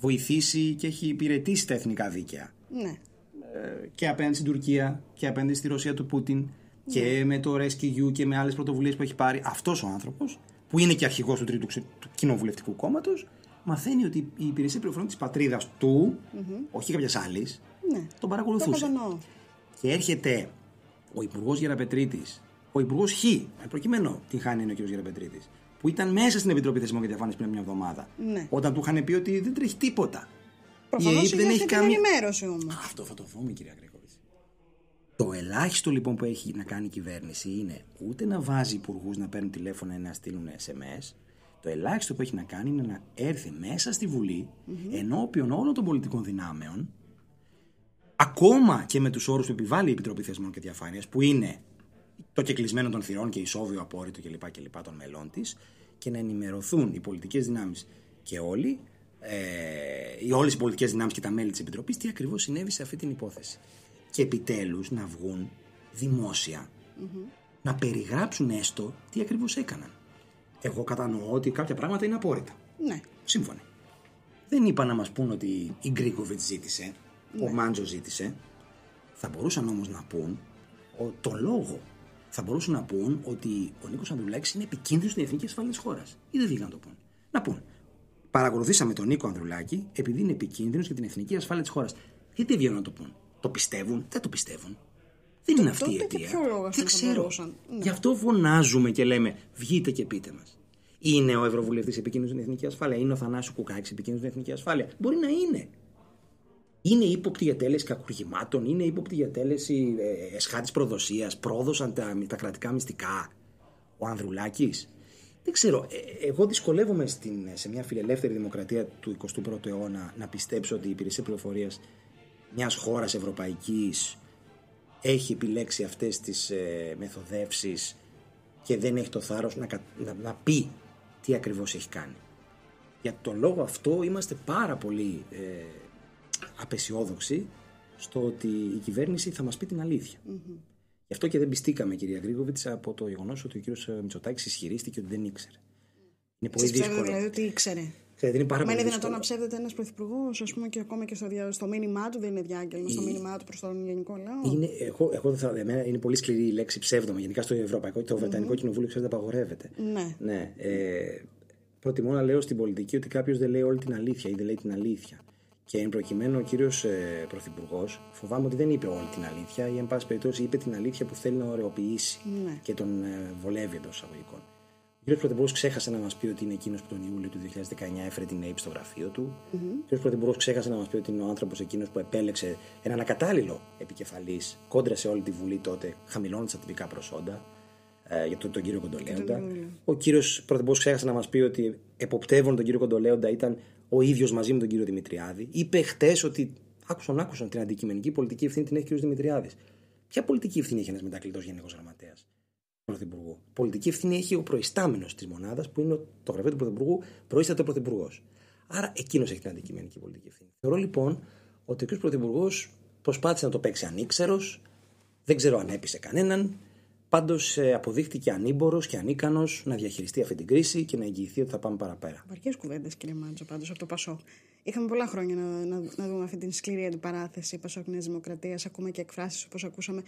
βοηθήσει και έχει υπηρετήσει τα εθνικά δίκαια Ναι. Ε, και απέναντι στην Τουρκία και απέναντι στη Ρωσία του Πούτιν και με το Rescue και με άλλες πρωτοβουλίες που έχει πάρει αυτός ο άνθρωπος που είναι και αρχηγός του τρίτου ξε- του κοινοβουλευτικού κόμματος μαθαίνει ότι η υπηρεσία πληροφοριών της πατρίδας του όχι κάποιας άλλης, Ναι. τον παρακολουθούσε. Το κατανοώ. Και έρχεται ο Υπουργός Γεραπετρίτης, ο Υπουργός Χ, ε, προκειμένου την χάνει είναι ο κ. Γεραπετρίτη, που ήταν μέσα στην Επιτροπή Θεσμών και Διαφάνειας πριν μια εβδομάδα. Ναι. Όταν του είχαν πει ότι δεν τρέχει τίποτα. Προφανώς Η ΕΕΠ είχε αυτή την ενημέρωση όμως. Αυτό θα το δούμε, κυρία Γκρέκοβιτς. Το ελάχιστο λοιπόν που έχει να κάνει η κυβέρνηση είναι ούτε να βάζει υπουργούς να παίρνουν τηλέφωνα ή να στείλουν SMS. Το ελάχιστο που έχει να κάνει είναι να έρθει μέσα στη βουλη ενώπιον όλων των πολιτικών δυνάμεων, ακόμα και με τους όρους που επιβάλλει η Επιτροπή Θεσμών και Διαφάνειας, που είναι το κεκλεισμένο των θυρών και ισόβιο απόρριτο κλπ. κλπ των μελών της, και να ενημερωθούν οι πολιτικές δυνάμεις και όλοι, ε, οι όλες οι πολιτικές δυνάμεις και τα μέλη της Επιτροπής τι ακριβώς συνέβη σε αυτή την υπόθεση. Και επιτέλους να βγουν δημόσια να περιγράψουν έστω τι ακριβώς έκαναν. Εγώ κατανοώ ότι κάποια πράγματα είναι απόρριτα. Ναι. Σύμφωνοι. Δεν είπα να μας πούν ότι η Γκρίκοβιτς ζήτησε, ο Μάντζος ζήτησε. Θα μπορούσαν όμως να πούν ο, το λόγο. Θα μπορούσαν να πούν ότι ο Νίκος Ανδρουλάκης είναι επικίνδυνος στην εθνική ασφάλεια της χώρας. Ή δεν βγήκαν να το πούν. Να πούν. Παρακολουθήσαμε τον Νίκο Ανδρουλάκη επειδή είναι επικίνδυνος για την εθνική ασφάλεια της χώρας. Γιατί δεν βγαίνουν να το πούν. Το πιστεύουν, δεν το πιστεύουν. Δεν είναι αυτή η τότε αιτία. για ποιο λόγο αυτό δεν θα ξέρω. μπορούσαν. Ναι. Γι' αυτό φωνάζουμε και λέμε βγείτε και πείτε μας. Είναι ο Ευρωβουλευτής επικίνδυνος στην εθνική ασφάλεια; Είναι ο Θανάσου Κουκάκης επικίνδυνος στην εθνική ασφάλεια; Μπορεί να είναι. Είναι ύποπτη για τέλεση κακουργημάτων, είναι ύποπτη για τέλεση ε, εσχάτης προδοσίας, πρόδωσαν τα, τα κρατικά μυστικά. Ο Ανδρουλάκης. Δεν ξέρω. Ε, εγώ δυσκολεύομαι στην, σε μια φιλελεύθερη δημοκρατία του 21ου αιώνα να πιστέψω ότι η υπηρεσία πληροφορίας μιας χώρας ευρωπαϊκής έχει επιλέξει αυτές τις ε, μεθοδεύσεις και δεν έχει το θάρρος να, κα- να, να πει τι ακριβώς έχει κάνει. Για τον λόγο αυτό είμαστε πάρα πολύ ε, απεσιόδοξοι στο ότι η κυβέρνηση θα μας πει την αλήθεια. Γι' αυτό και δεν πιστήκαμε, κυρία Γκρίγοβιτς, από το γεγονός ότι ο κύριος Μητσοτάκης ισχυρίστηκε ότι δεν ήξερε. Είναι πολύ Εσείς πιστεύετε δύσκολο. δηλαδή ότι ήξερε. Ξέρετε, είναι πάρα Μα είναι πολύ δυνατόν δύσκολο. να ψεύδεται ένας πρωθυπουργός, ας πούμε, και ακόμα και στο, δια- στο μήνυμά του δεν είναι διάγγελμα, στο μήνυμά του προς τον γενικό λαό. Είναι, εγώ, εγώ δεν θα, εμένα είναι πολύ σκληρή η λέξη ψεύδομα. Γενικά στο Ευρωπαϊκό και το Βρετανικό Κοινοβούλιο, ξέρετε, απαγορεύεται. Ναι. Ναι. Ε, προτιμώ να λέω στην πολιτική ότι κάποιος δεν λέει όλη την αλήθεια ή δεν λέει την αλήθεια. Και εν προκειμένου ο κύριος ε, Πρωθυπουργός, φοβάμαι ότι δεν είπε όλη την αλήθεια ή, εν πάση περιπτώσει, είπε την αλήθεια που θέλει να ωρεοποιήσει Ναι. και τον ε, βολεύει εντός εισαγωγικών. Ο κ. Πρωθυπουργός ξέχασε να μας πει ότι είναι εκείνος που τον Ιούλιο του 2019 έφερε την ΑΕΠ στο γραφείο του. Ο κ. Πρωθυπουργός ξέχασε να μας πει ότι είναι ο άνθρωπος εκείνος που επέλεξε έναν ακατάλληλο επικεφαλής κόντρα σε όλη τη Βουλή τότε, χαμηλώνοντας τα τυπικά προσόντα ε, για τον, τον κύριο Κοντολέοντα. Ο κύριος Πρωθυπουργός ξέχασε να μας πει ότι εποπτεύων τον κύριο Κοντολέοντα ήταν ο ίδιος μαζί με τον κύριο Δημητριάδη. Είπε χτες ότι άκουσαν, άκουσαν την αντικειμενική πολιτική ευθύνη την έχει ο κύριος Δημητριάδης. Ποια πολιτική ευθύνη έχει ένας μετακλητός γενικός γραμματέας; Του Πρωθυπουργού. Πολιτική ευθύνη έχει ο προϊστάμενος της μονάδας που είναι ο- το γραφείο του Πρωθυπουργού, προείσταται ο Πρωθυπουργός. Άρα εκείνος έχει την αντικειμενική πολιτική ευθύνη. Θεωρώ λοιπόν ότι ο κ. Πρωθυπουργός προσπάθησε να το παίξει ανήξερο, δεν ξέρω αν έπεισε κανέναν. Πάντως αποδείχτηκε ανήμπορος και ανίκανος να διαχειριστεί αυτή την κρίση και να εγγυηθεί ότι θα πάμε παραπέρα. Βαριέ κουβέντες, κύριε Μάντζο, πάντως από το Πασό. Είχαμε πολλά χρόνια να, να, να δούμε αυτή την σκληρή αντιπαράθεση Πασόκ Νέας Δημοκρατίας, ακόμα και εκφράσεις όπως ακούσαμε.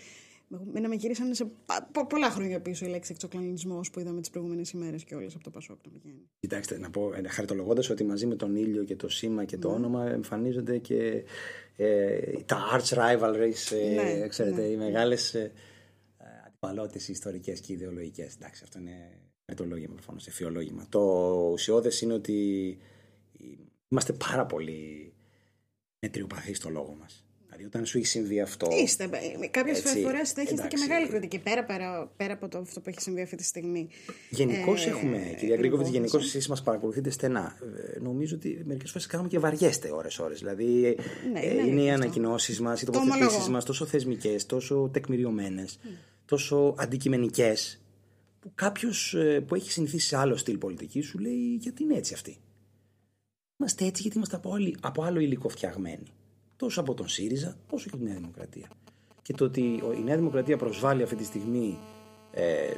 Μένα με γυρίσανε σε πα- πο- πολλά χρόνια πίσω η λέξη εξοκλανισμό που είδαμε τις προηγούμενες ημέρες και όλες από το Πασόκ να βγαίνει. Κοιτάξτε, να πω, ε, χαριτολογώντας ότι μαζί με τον ήλιο και το σήμα και το όνομα εμφανίζονται και ε, τα arch rivalries, ε, Ναι, ξέρετε, ναι. οι μεγάλες ε, αντιπαλότητε ιστορικές και ιδεολογικές. Εντάξει, αυτό είναι χαριτολόγημα προφανώς, εφιολόγημα. Το ουσιώδες είναι ότι είμαστε πάρα πολύ μετριοπαθείς στο λόγο μας. Δηλαδή, όταν σου έχει συμβεί αυτό. Είστε. Κάποιες Έτσι, φορές έχετε και εντάξει. μεγάλη κριτική πέρα, πέρα, πέρα από το, αυτό που έχει συμβεί αυτή τη στιγμή. Γενικώς Ε, έχουμε, κυρία την Γκρίκοβιτ, γενικώς υπόθεση. εσείς μας παρακολουθείτε στενά. Ε, νομίζω ότι μερικές φορές κάνουμε και βαριέστε ώρε-ώρε. Δηλαδή, Ναι, ε, είναι είναι οι αλήθεια αυτό. ανακοινώσεις μας, οι Το τοποθετήσεις ομολογώ. μας τόσο θεσμικές, τόσο τεκμηριωμένες, τόσο αντικειμενικές, που κάποιος που έχει συνηθίσει σε άλλο στυλ πολιτική σου λέει γιατί είναι έτσι αυτή. Είμαστε έτσι γιατί είμαστε από, άλλη- από άλλο υλικό φτιαγμένοι. Τόσο από τον ΣΥΡΙΖΑ, όσο και από τη Νέα Δημοκρατία. Και το ότι ο- η Νέα Δημοκρατία προσβάλλει αυτή τη στιγμή. Ε,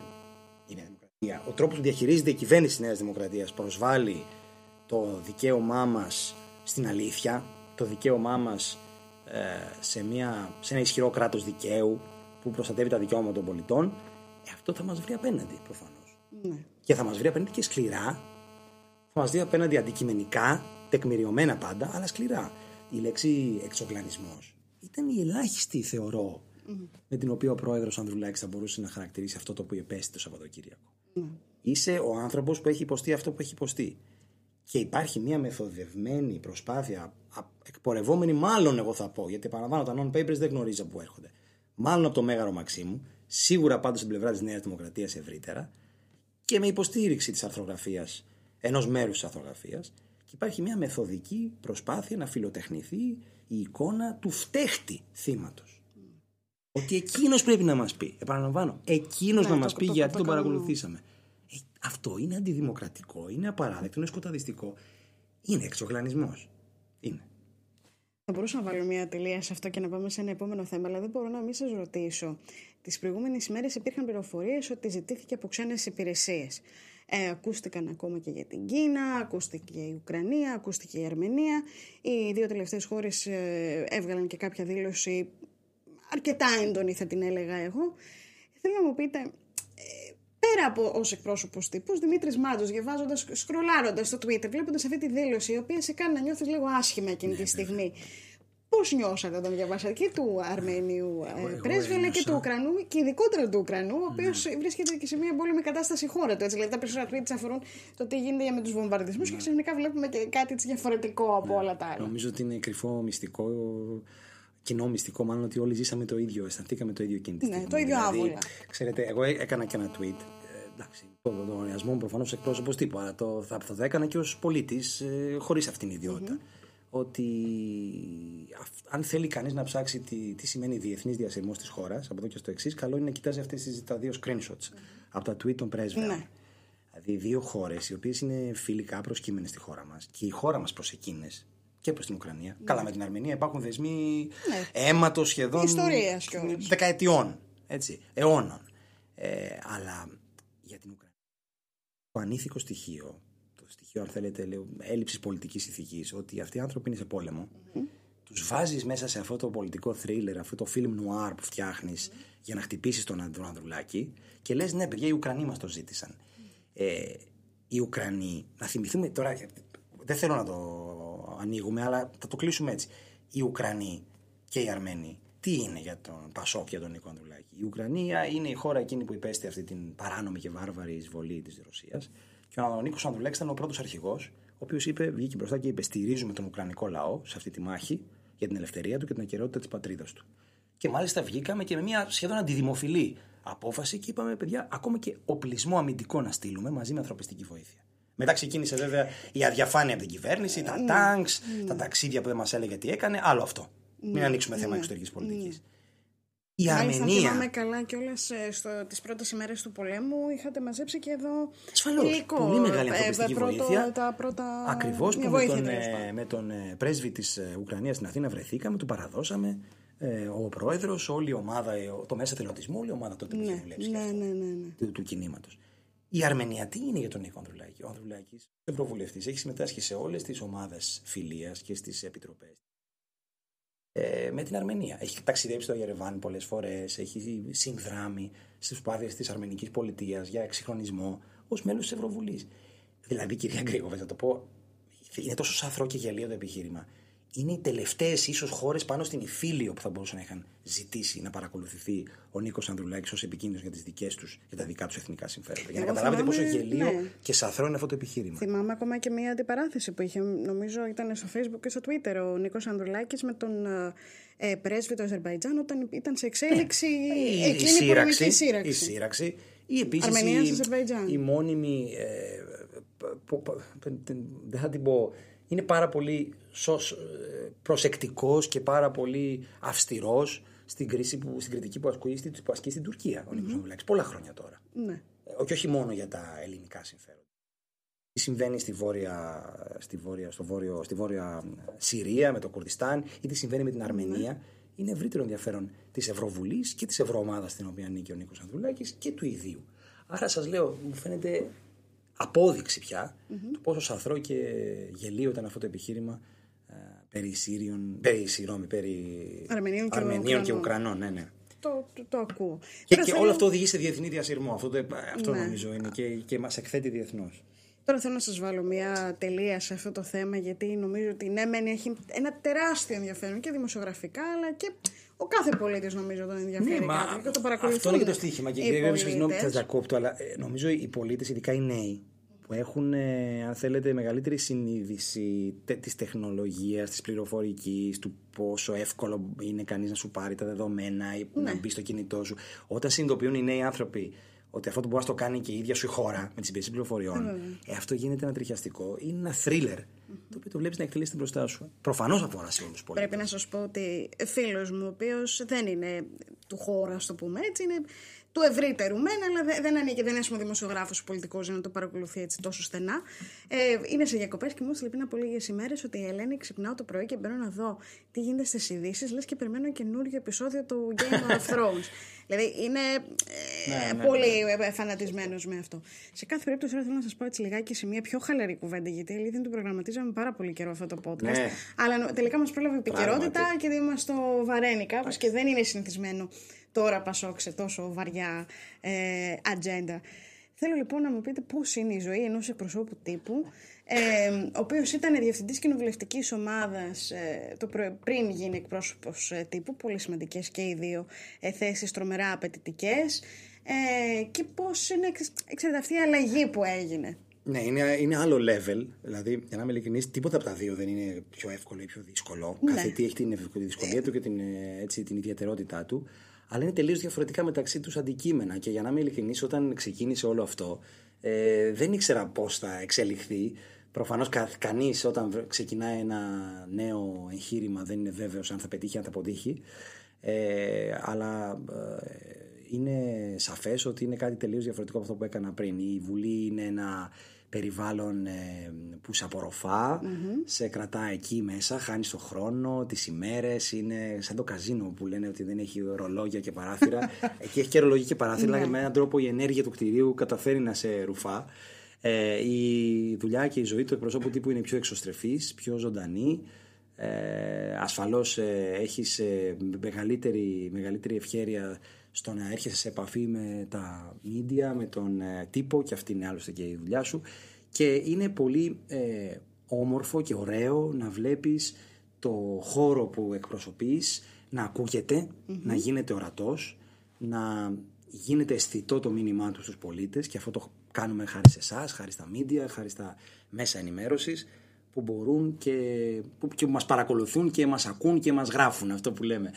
η Νέα Δημοκρατία, ο τρόπος που διαχειρίζεται η κυβέρνηση της Νέας Δημοκρατίας προσβάλλει το δικαίωμά μας στην αλήθεια, το δικαίωμά μας ε, σε, μια, σε ένα ισχυρό κράτος δικαίου που προστατεύει τα δικαιώματα των πολιτών, ε, αυτό θα μας βρει απέναντι προφανώς. Ναι. Και θα μας βρει απέναντι και σκληρά. Θα μας βρει απέναντι αντικειμενικά, τεκμηριωμένα πάντα, αλλά σκληρά. Η λέξη εξοκλανισμό ήταν η ελάχιστη, θεωρώ, με την οποία ο πρόεδρος Ανδρουλάκης θα μπορούσε να χαρακτηρίσει αυτό το που επέστη το Σαββατοκύριακο. Είσαι ο άνθρωπος που έχει υποστεί αυτό που έχει υποστεί. Και υπάρχει μια μεθοδευμένη προσπάθεια, α- εκπορευόμενη μάλλον εγώ θα πω, γιατί επαναλαμβάνω τα non-papers δεν γνωρίζω από πού έρχονται. Μάλλον από το Μέγαρο Μαξίμου, σίγουρα πάντως στην πλευρά της Νέας Δημοκρατίας ευρύτερα και με υποστήριξη της αρθρογραφίας, ενός μέρους της αρθρογραφίας και υπάρχει μια μεθοδική προσπάθεια να φιλοτεχνηθεί η εικόνα του φταίχτη θύματος. Ότι εκείνος πρέπει να μας πει, επαναλαμβάνω, εκείνος Ναι, να το- μας πει το- γιατί το τον κατανοώ. παρακολουθήσαμε. Ε, αυτό είναι αντιδημοκρατικό, είναι απαράδεκτο, είναι σκοταδιστικό. Είναι εξογλανισμός. Είναι. Θα μπορούσα να βάλω μια τελεία σε αυτό και να πάμε σε ένα επόμενο θέμα, αλλά δεν μπορώ να μην σας ρωτήσω. Τις προηγούμενες ημέρε υπήρχαν πληροφορίες ότι ζητήθηκε από ξένες υπηρεσίες. Ε, ακούστηκαν ακόμα και για την Κίνα, ακούστηκε η Ουκρανία, ακούστηκε η Αρμενία. Οι δύο τελευταίες χώρες ε, έβγαλαν και κάποια δήλωση αρκετά έντονη θα την έλεγα εγώ. Θέλω να μου πείτε, ε, πέρα από ως εκπρόσωπος τύπους, Δημήτρης Μάντζος, διαβάζοντας, σκρολάροντας στο Twitter, βλέποντας αυτή τη δήλωση, η οποία σε κάνει να νιώθεις λίγο άσχημα εκείνη Ναι, τη στιγμή. Πώς νιώσατε όταν διαβάσατε και του Αρμένιου ε, εγώ πρέσβη, αλλά και ένιωσα- του Ουκρανού και ειδικότερα του Ουκρανού, ο οποίος βρίσκεται και σε μια πόλεμη κατάσταση χώρα του. Έτσι, δηλαδή τα περισσότερα tweets αφορούν το τι γίνεται με τους βομβαρδισμούς και ξαφνικά βλέπουμε και κάτι έτσι διαφορετικό από όλα τα άλλα. Νομίζω ότι είναι κρυφό μυστικό, κοινό μυστικό, μάλλον ότι όλοι ζήσαμε το ίδιο, αισθανθήκαμε το ίδιο εκείνη τη Ναι, στιγμή. το ίδιο δηλαδή, άβολα. Ξέρετε, εγώ έκανα και ένα tweet. Ε, εντάξει, το, το, το οριασμό μου προφανώς εκπρόσωπος τύπου, αλλά το, θα, θα το έκανα και ως πολίτης, ε, χωρίς αυτήν την ιδιότητα. Ότι αυ- αν θέλει κανείς να ψάξει τι, τι σημαίνει διεθνής διασυρμός της χώρας, από εδώ και στο εξής, καλό είναι να κοιτάζει αυτές τα δύο screenshots από τα tweet των πρέσβεων. Ναι. Δηλαδή, δύο χώρες οι οποίες είναι φιλικά προσκύμενες στη χώρα μας και η χώρα μας προς εκείνες και προς την Ουκρανία. Καλά, με την Αρμενία υπάρχουν δεσμοί Ναι. αίματος σχεδόν. Ιστορίας κιόλας. Δεκαετιών. Έτσι, αιώνων. Ε, αλλά για την Ουκρανία. Το ανήθικο στοιχείο, το στοιχείο, αν θέλετε, έλλειψης πολιτικής ηθικής, ότι αυτοί οι άνθρωποι είναι σε πόλεμο, τους βάζεις μέσα σε αυτό το πολιτικό θρίλερ, αυτό το φιλμ νουάρ που φτιάχνεις για να χτυπήσεις τον, τον Ανδρουλάκη και λες: Ναι, παιδιά, οι Ουκρανοί μας το ζήτησαν. Ε, οι Ουκρανοί, να θυμηθούμε τώρα, δεν θέλω να το ανοίγουμε, αλλά θα το κλείσουμε έτσι. Οι Ουκρανοί και οι Αρμένοι, τι είναι για τον Πασόκ, για τον Νίκο Ανδρουλάκη; Η Ουκρανία είναι η χώρα εκείνη που υπέστη αυτή την παράνομη και βάρβαρη εισβολή της Ρωσίας. Και ο Νίκος Ανδρουλάκης ήταν ο πρώτος αρχηγός, ο οποίος είπε, βγήκε μπροστά και είπε: Στηρίζουμε τον Ουκρανικό λαό σε αυτή τη μάχη για την ελευθερία του και την ακαιρεότητα της πατρίδας του. Και μάλιστα βγήκαμε και με μια σχεδόν αντιδημοφιλή απόφαση και είπαμε, παιδιά, ακόμα και οπλισμό αμυντικό να στείλουμε μαζί με ανθρωπιστική βοήθεια. Μετά ξεκίνησε βέβαια η αδιαφάνεια από την κυβέρνηση, τα τάγκ, τα ταξίδια που δεν μα έλεγε τι έκανε. Άλλο αυτό. Μην ανοίξουμε θέμα εξωτερικής πολιτικής. Η Μάλιστα, αν Αρμενία. θυμάμαι καλά κιόλας τις πρώτες ημέρες του πολέμου είχατε μαζέψει και εδώ. Ασφαλώς. υλικό. Πολύ μεγάλη Ε, ανθρωπιστική πρώτο- βοήθεια. Τα πρώτα... Ακριβώς μια που με βοήθεια, τον, τέλος ε, πάντων. με τον ε, πρέσβη της Ουκρανίας στην Αθήνα βρεθήκαμε, του παραδώσαμε. Ε, ο πρόεδρος, όλη η ομάδα, ε, το μέσα εθελοντισμού, όλη η ομάδα τότε που είχε Ναι, δουλέψει ναι, και αυτό, ναι, ναι, ναι. του, του κινήματος. Η Αρμενία τι είναι για τον Νίκο Ανδρουλάκη; Ο Ανδρουλάκης, ευρωβουλευτής, έχει συμμετάσχει σε όλες τις ομάδες φιλίας και στις επιτροπές. Ε, με την Αρμενία. Έχει ταξιδέψει στο Ιερεβάν πολλές φορές, έχει συνδράμει στις προσπάθειες της αρμενικής πολιτείας για εξυγχρονισμό ως μέλος της Ευρωβουλής. Δηλαδή, κυρία Γκρίγοβα, να το πω, είναι τόσο σαθρό και γελίο το επιχείρημα. Είναι οι τελευταίες ίσως χώρες πάνω στην Ιφίλιο που θα μπορούσαν να είχαν ζητήσει να παρακολουθηθεί ο Νίκος Ανδρουλάκης ως επικίνδυνος για τις δικές τους και τα δικά τους εθνικά συμφέροντα. Για να Εγώ καταλάβετε πόσο θυμάμαι, γελίο ναι. και σαθρό είναι αυτό το επιχείρημα. Θυμάμαι ακόμα και μια αντιπαράθεση που είχε, νομίζω ήταν στο facebook και στο twitter, ο Νίκος Ανδρουλάκης με τον ε, ε, πρέσβη του Αζερβαϊτζάν όταν ήταν σε εξέλιξη η, εκείνη η η πολεμική σύραξη, σύραξη. η σύραξη ή επίσης Αρμενίας, η, Αζερβαϊτζάν. η μόνιμη ε, π- π- π- δεν θα την πω είναι πάρα πολύ σως, ε, προσεκτικός και πάρα πολύ αυστηρός στην, κρίση που, στην κριτική που ασκεί, στην- που ασκεί στην Τουρκία ο Νίκος Ανδρουλάκης πολλά χρόνια τώρα Ναι. Ε, και όχι μόνο για τα ελληνικά συμφέροντα. Τι συμβαίνει στη βόρεια, στη βόρεια, στο βόρειο, στη βόρεια Συρία με το Κουρδιστάν ή τι συμβαίνει με την Αρμενία είναι ευρύτερο ενδιαφέρον της Ευρωβουλής και της Ευρωομάδας στην οποία ανήκει ο Νίκος Ανδρουλάκης και του ιδίου. Άρα σας λέω, μου φαίνεται απόδειξη πια του πόσο σαθρό και γελίο ήταν αυτό το επιχείρημα ε, περί Σύριων, περί, συγγνώμη, περί Αρμενίων και Αρμενίων και Ουκρανών. Ουκρανών. Ναι, ναι. Το, το, το ακούω. Και, Τώρα και θέλω- όλο αυτό οδηγεί σε διεθνή διασυρμό. Αυτό, το- αυτό Ναι. νομίζω είναι και, και μας εκθέτει διεθνώς. Τώρα θέλω να σας βάλω μια τελεία σε αυτό το θέμα γιατί νομίζω ότι ναι μεν έχει ένα τεράστιο ενδιαφέρον και δημοσιογραφικά αλλά και ο κάθε πολίτης νομίζω τον ενδιαφέρει Ναι, μα κάτι και το παρακολουθούν. αυτό είναι και το στοίχημα. Και οι κύριε Γκρέμι, συγγνώμη που πολίτες. θα διακόπτω, αλλά ε, νομίζω οι πολίτες, ειδικά οι νέοι, που έχουν, ε, αν θέλετε, μεγαλύτερη συνείδηση τε, της τεχνολογίας, της πληροφορικής, του πόσο εύκολο είναι κανείς να σου πάρει τα δεδομένα ή Ναι. να μπει στο κινητό σου. Όταν συνειδητοποιούν οι νέοι άνθρωποι ότι αυτό το μπορεί να το κάνει και η ίδια σου η χώρα με τις υπηρεσίες πληροφοριών, ε, αυτό γίνεται ένα τριχιαστικό. Είναι ένα θρίλερ, το οποίο το βλέπεις να εκτελείται μπροστά σου. Προφανώς αφορά σε όλους τους πολίτες. Πρέπει να σας πω ότι φίλος μου, ο οποίος δεν είναι του χώρα, ας το πούμε έτσι, είναι του ευρύτερου μεν, αλλά δεν, δεν ανήκει, δεν είναι ας πούμε, δημοσιογράφος πολιτικός για να το παρακολουθεί έτσι τόσο στενά. Ε, είναι σε διακοπές και μου έστειλε πριν από λίγες ημέρες ότι η Ελένη ξυπνάω το πρωί και μπαίνω να δω τι γίνεται στις ειδήσεις, λες και περιμένω καινούριο επεισόδιο του Game of Thrones. δηλαδή είναι ε, πολύ ε, φανατισμένος με αυτό. Σε κάθε περίπτωση τώρα θέλω να σας πω έτσι λιγάκι σε μια πιο χαλαρή κουβέντα, γιατί η αλήθεια είναι ότι το προγραμματίζαμε πάρα πολύ καιρό αυτό το podcast. Ναι. Αλλά νο- τελικά μας πρόλαβε η επικαιρότητα Πράγματι. και μας το βαραίνει κάπως και δεν είναι συνηθισμένο τώρα Πασόκ σε τόσο βαριά ε, ατζέντα. Θέλω λοιπόν να μου πείτε πώς είναι η ζωή ενός εκπροσώπου τύπου ε, ο οποίος ήταν διευθυντής κοινοβουλευτικής ομάδας ε, το πρωί- πριν γίνει εκπρόσωπος ε, τύπου, πολύ σημαντικές και οι δύο ε, θέσεις τρομερά απαιτητικές. Ε, και πώς είναι, εξ- ξέρετε, αυτή η αλλαγή που έγινε. Ναι, είναι, είναι άλλο level. Δηλαδή, για να είμαι ειλικρινής, τίποτα από τα δύο δεν είναι πιο εύκολο ή πιο δύσκολο. Ναι. Κάθε τι έχει την ευ- τη δυσκολία του και την, ε, έτσι, την ιδιαιτερότητά του. Αλλά είναι τελείως διαφορετικά μεταξύ τους αντικείμενα. Και για να είμαι ειλικρινής, όταν ξεκίνησε όλο αυτό, ε, δεν ήξερα πώς θα εξελιχθεί. Προφανώς κα, κανείς όταν βρ- ξεκινάει ένα νέο εγχείρημα δεν είναι βέβαιος αν θα πετύχει, αν θα αποτύχει. Ε, αλλά ε, είναι σαφές ότι είναι κάτι τελείως διαφορετικό από αυτό που έκανα πριν. Η Βουλή είναι ένα περιβάλλον ε, που σε απορροφα σε κρατά εκεί μέσα, χάνεις το χρόνο, τις ημέρες, είναι σαν το καζίνο που λένε ότι δεν έχει ρολόγια και παράθυρα. εκεί έχει και ρολόγια και παράθυρα, αλλά με έναν τρόπο η ενέργεια του κτηρίου καταφέρει να σε ρουφά. Ε, η δουλειά και η ζωή του εκπροσώπου τύπου είναι πιο εξωστρεφής, πιο ζωντανή. Ε, ασφαλώς ε, έχεις ε, μεγαλύτερη, μεγαλύτερη ευχέρεια στο να έρχεσαι σε επαφή με τα media, με τον ε, τύπο και αυτή είναι άλλωστε και η δουλειά σου. Και είναι πολύ ε, όμορφο και ωραίο να βλέπεις το χώρο που εκπροσωπείς να ακουγεται να γίνεται ορατός, να γίνεται αισθητό το μήνυμά του στους πολίτες και αυτό το κάνουμε χάρη σε εσάς, χάρη στα media, χάρη στα μέσα ενημέρωσης που μπορούν και που, και μας παρακολουθούν και μας ακούν και μας γράφουν αυτό που λέμε.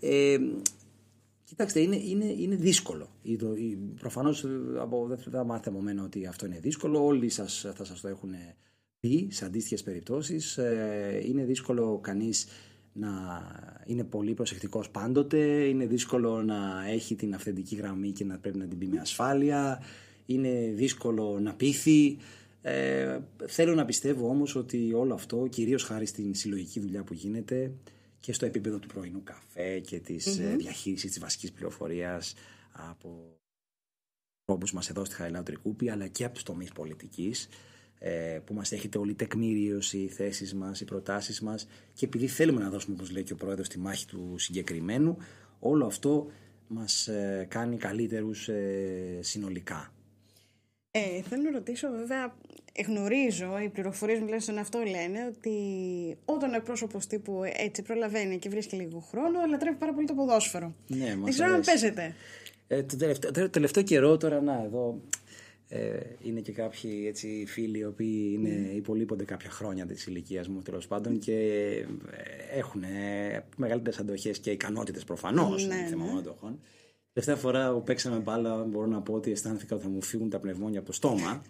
Ε, κοιτάξτε, είναι, είναι, είναι δύσκολο. Η, το- η, προφανώς ε, από, δεν θα μάθετε από μένα ότι αυτό είναι δύσκολο. Όλοι σας, θα σας το έχουν πει σε αντίστοιχες περιπτώσεις. Ε, είναι δύσκολο κανείς να είναι πολύ προσεκτικός πάντοτε. Είναι δύσκολο να έχει την αυθεντική γραμμή και να πρέπει να την πει με ασφάλεια. Είναι δύσκολο να πείθει. Ε, θέλω να πιστεύω όμως ότι όλο αυτό, κυρίως χάρη στην συλλογική δουλειά που γίνεται και στο επίπεδο του πρωινού καφέ και της mm διαχείρισης της βασικής πληροφορίας από όπως μας εδώ στη Χαριλάου Τρικούπη αλλά και από τους τομείς πολιτικής ε, που μας έχετε όλη τεκμήριωση, οι θέσεις μας, οι προτάσεις μας και επειδή θέλουμε να δώσουμε όπως λέει και ο πρόεδρος τη μάχη του συγκεκριμένου όλο αυτό μας ε, κάνει καλύτερους ε, συνολικά. Ε, θέλω να ρωτήσω, βέβαια, γνωρίζω, οι πληροφορίες μου τουλάχιστον αυτό λένε, ότι όταν ο εκπρόσωπος τύπου έτσι προλαβαίνει και βρίσκει λίγο χρόνο, λατρεύει πάρα πολύ το ποδόσφαιρο. Ναι, Δεν μας ξέρω αν αρέσει. παίζετε. Ε, το, τελευταίο, το τελευταίο καιρό τώρα, να, εδώ ε, είναι και κάποιοι έτσι, φίλοι οι οποίοι είναι, υπολείπονται κάποια χρόνια της ηλικίας μου τέλος πάντων και ε, έχουν ε, μεγαλύτερες αντοχές και ικανότητες προφανώς, Ναι, είναι θέμα ναι. μόνο αντοχών. Τελευταία φορά που παίξαμε μπάλα μπορώ να πω ότι αισθάνθηκα ότι θα μου φύγουν τα πνευμόνια από το στόμα.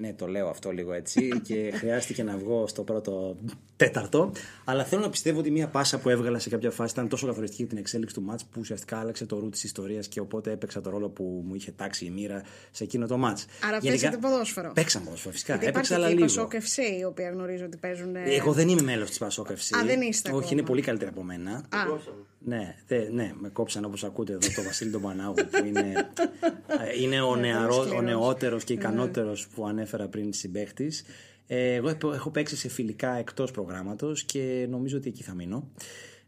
Ναι, το λέω αυτό λίγο έτσι και χρειάστηκε να βγω στο πρώτο τέταρτο. Αλλά θέλω να πιστεύω ότι μια πάσα που έβγαλα σε κάποια φάση ήταν τόσο καθοριστική για την εξέλιξη του μάτς που ουσιαστικά άλλαξε το ρου της ιστορίας και οπότε έπαιξα το ρόλο που μου είχε τάξει η μοίρα σε εκείνο το μάτς. Άρα Γενικά, παίζετε ποδόσφαιρο. Παίξαμε ποδόσφαιρο, φυσικά. Γιατί Έπαιξα, υπάρχει αλλά και η λίγο. Πασόκ FC, η οποία γνωρίζω ότι παίζουν. ε, Εγώ δεν είμαι μέλος της Πασόκ FC. Α, δεν είστε Όχι, ακόμα. είναι πολύ καλύτερη από μένα. Α, Ναι, δε, ναι, με κόψαν όπως ακούτε εδώ το Βασίλη τον Πανάγου που είναι, ε, είναι ο, Ναι, νεαρό, πολύ σκληρός. ο νεότερος και ικανότερος που ανέφερα πριν συμπαίχτης. Ε, εγώ έχω- έχω παίξει σε φιλικά εκτός προγράμματος και νομίζω ότι εκεί θα μείνω.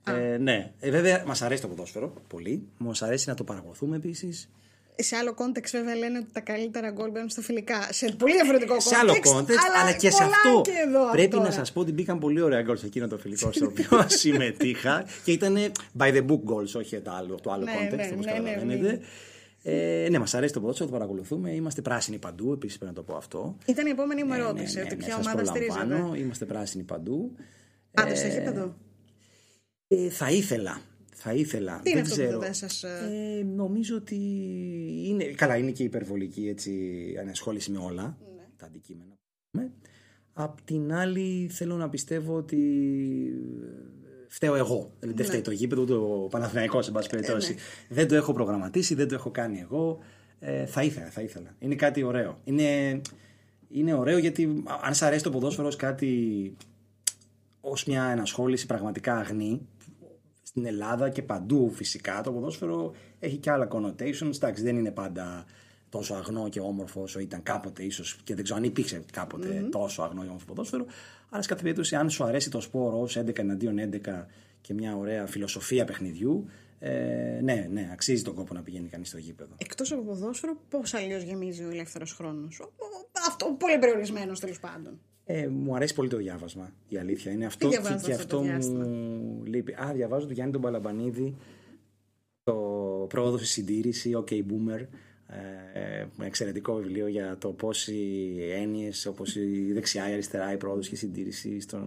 Ε, ναι, ε, βέβαια μας αρέσει το ποδόσφαιρο πολύ. Μας αρέσει να το παρακολουθούμε επίσης. Σε άλλο context βέβαια λένε ότι τα καλύτερα γκολ μπαίνουν στα φιλικά. Σε πολύ διαφορετικό context. σε άλλο context, αλλά, και σε αυτό και εδώ πρέπει τώρα. να σας πω ότι μπήκαν πολύ ωραία γκολ σε εκείνο το φιλικό στο οποίο συμμετείχα και ήταν by the book goals, όχι το άλλο, το άλλο Ναι, context, ναι, όπως ναι, ναι, καταλαβαίνετε. Ε, ναι, μας αρέσει το ποδόσφαιρο, το παρακολουθούμε. Είμαστε πράσινοι παντού, επίσης πρέπει να το πω αυτό. Ήταν η επόμενη μου Ναι, ναι, ερώτηση. ναι, ότι ναι, ποια σας ομάδα προλαμβάνω, στηρίζετε. Είμαστε πράσινοι παντού. Άντε στο γήπεδο. Ε, θα ήθελα. Θα ήθελα. Τι είναι δεν αυτό που ξέρω. δεν σας, ε, Ε, νομίζω ότι είναι. Καλά, είναι και υπερβολική έτσι, ανασχόληση με όλα Ναι. τα αντικείμενα. Ναι. Απ' την άλλη, θέλω να πιστεύω ότι φταίω εγώ. Δηλαδή, δεν φταίει το γήπεδο, ούτε ο Παναθηναϊκός, εν πάση περιπτώσει. Δεν το έχω προγραμματίσει, δεν το έχω κάνει εγώ. Ε, θα ήθελα, θα ήθελα. Είναι κάτι ωραίο. Είναι, είναι ωραίο γιατί αν σ' αρέσει το ποδόσφαιρο ως κάτι ως μια ενασχόληση πραγματικά αγνή στην Ελλάδα και παντού φυσικά το ποδόσφαιρο έχει και άλλα connotations εντάξει δεν είναι πάντα τόσο αγνό και όμορφο όσο ήταν κάποτε ίσως και δεν ξέρω αν υπήρξε κάποτε τόσο αγνό και όμορφο ποδόσφαιρο αλλά σε κάθε περίπτωση αν σου αρέσει το σπόρο ως 11 εναντίον 11 και μια ωραία φιλοσοφία παιχνιδιού ε, ναι, ναι, αξίζει τον κόπο να πηγαίνει κανείς στο γήπεδο. Εκτός από ποδόσφαιρο, πώς αλλιώς γεμίζει ο ελεύθερος χρόνος. Αυτό πολύ περιορισμένος τέλος πάντων. Ε, μου αρέσει πολύ το διάβασμα, η αλήθεια είναι. Αυτό και, διαβάζετε και αυτό το αυτό διάστημα; μου λείπει. Α, διαβάζω του Γιάννη τον Παλαμπανίδη, το πρόοδο στη συντήρηση, OK Boomer. Ε, με εξαιρετικό βιβλίο για το πώς οι έννοιες όπως η δεξιά, η αριστερά, η πρόοδος και η συντήρηση στον